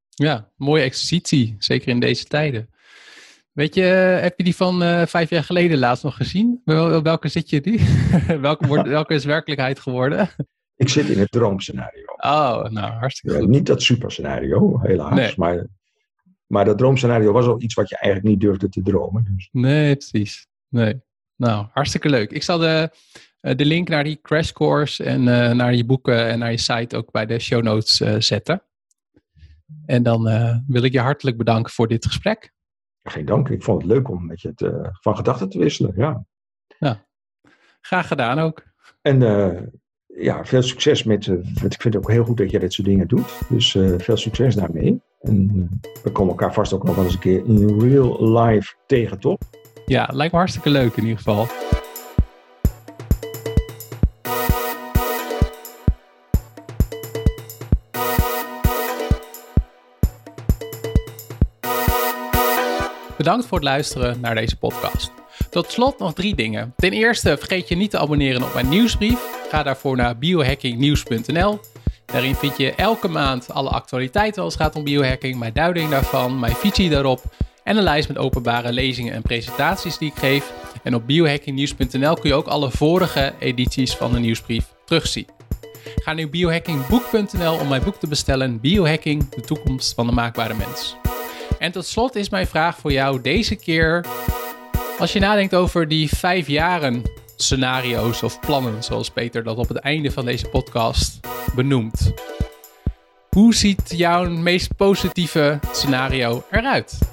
Ja, mooie exercitie, zeker in deze tijden. Weet je, eh, heb je die van uh, vijf jaar geleden laatst nog gezien? welke zit je die? welke, wordt, welke is werkelijkheid geworden? Ik zit in het droomscenario. Oh, nou, hartstikke goed. niet dat superscenario, helaas. Nee. Maar, maar dat droomscenario was al iets wat je eigenlijk niet durfde te dromen. Dus. Nee, precies. Nee. Nou, hartstikke leuk. Ik zal de, eh, de link naar die crash course en uh, naar je boeken en naar je site ook bij de show notes zetten. En dan wil ik je hartelijk bedanken voor dit gesprek. Geen dank. Ik vond het leuk om met je te, van gedachten te wisselen. Ja. Ja, graag gedaan ook. En ja, veel succes met, want ik vind het ook heel goed dat je dit soort dingen doet. Dus veel succes daarmee. En we komen elkaar vast ook nog wel eens een keer in real life tegen, toch? Ja, lijkt me hartstikke leuk in ieder geval. Bedankt voor het luisteren naar deze podcast. Tot slot nog drie dingen. Ten eerste, vergeet je niet te abonneren op mijn nieuwsbrief. Ga daarvoor naar biohackingnieuws.nl. Daarin vind je elke maand alle actualiteiten als het gaat om biohacking, mijn duiding daarvan, mijn visie daarop en een lijst met openbare lezingen en presentaties die ik geef. En op biohackingnieuws.nl kun je ook alle vorige edities van de nieuwsbrief terugzien. Ga nu biohackingboek.nl om mijn boek te bestellen, Biohacking, de toekomst van de maakbare mens. En tot slot is mijn vraag voor jou deze keer, als je nadenkt over die vijf jaren scenario's of plannen, zoals Peter dat op het einde van deze podcast benoemt. Hoe ziet jouw meest positieve scenario eruit?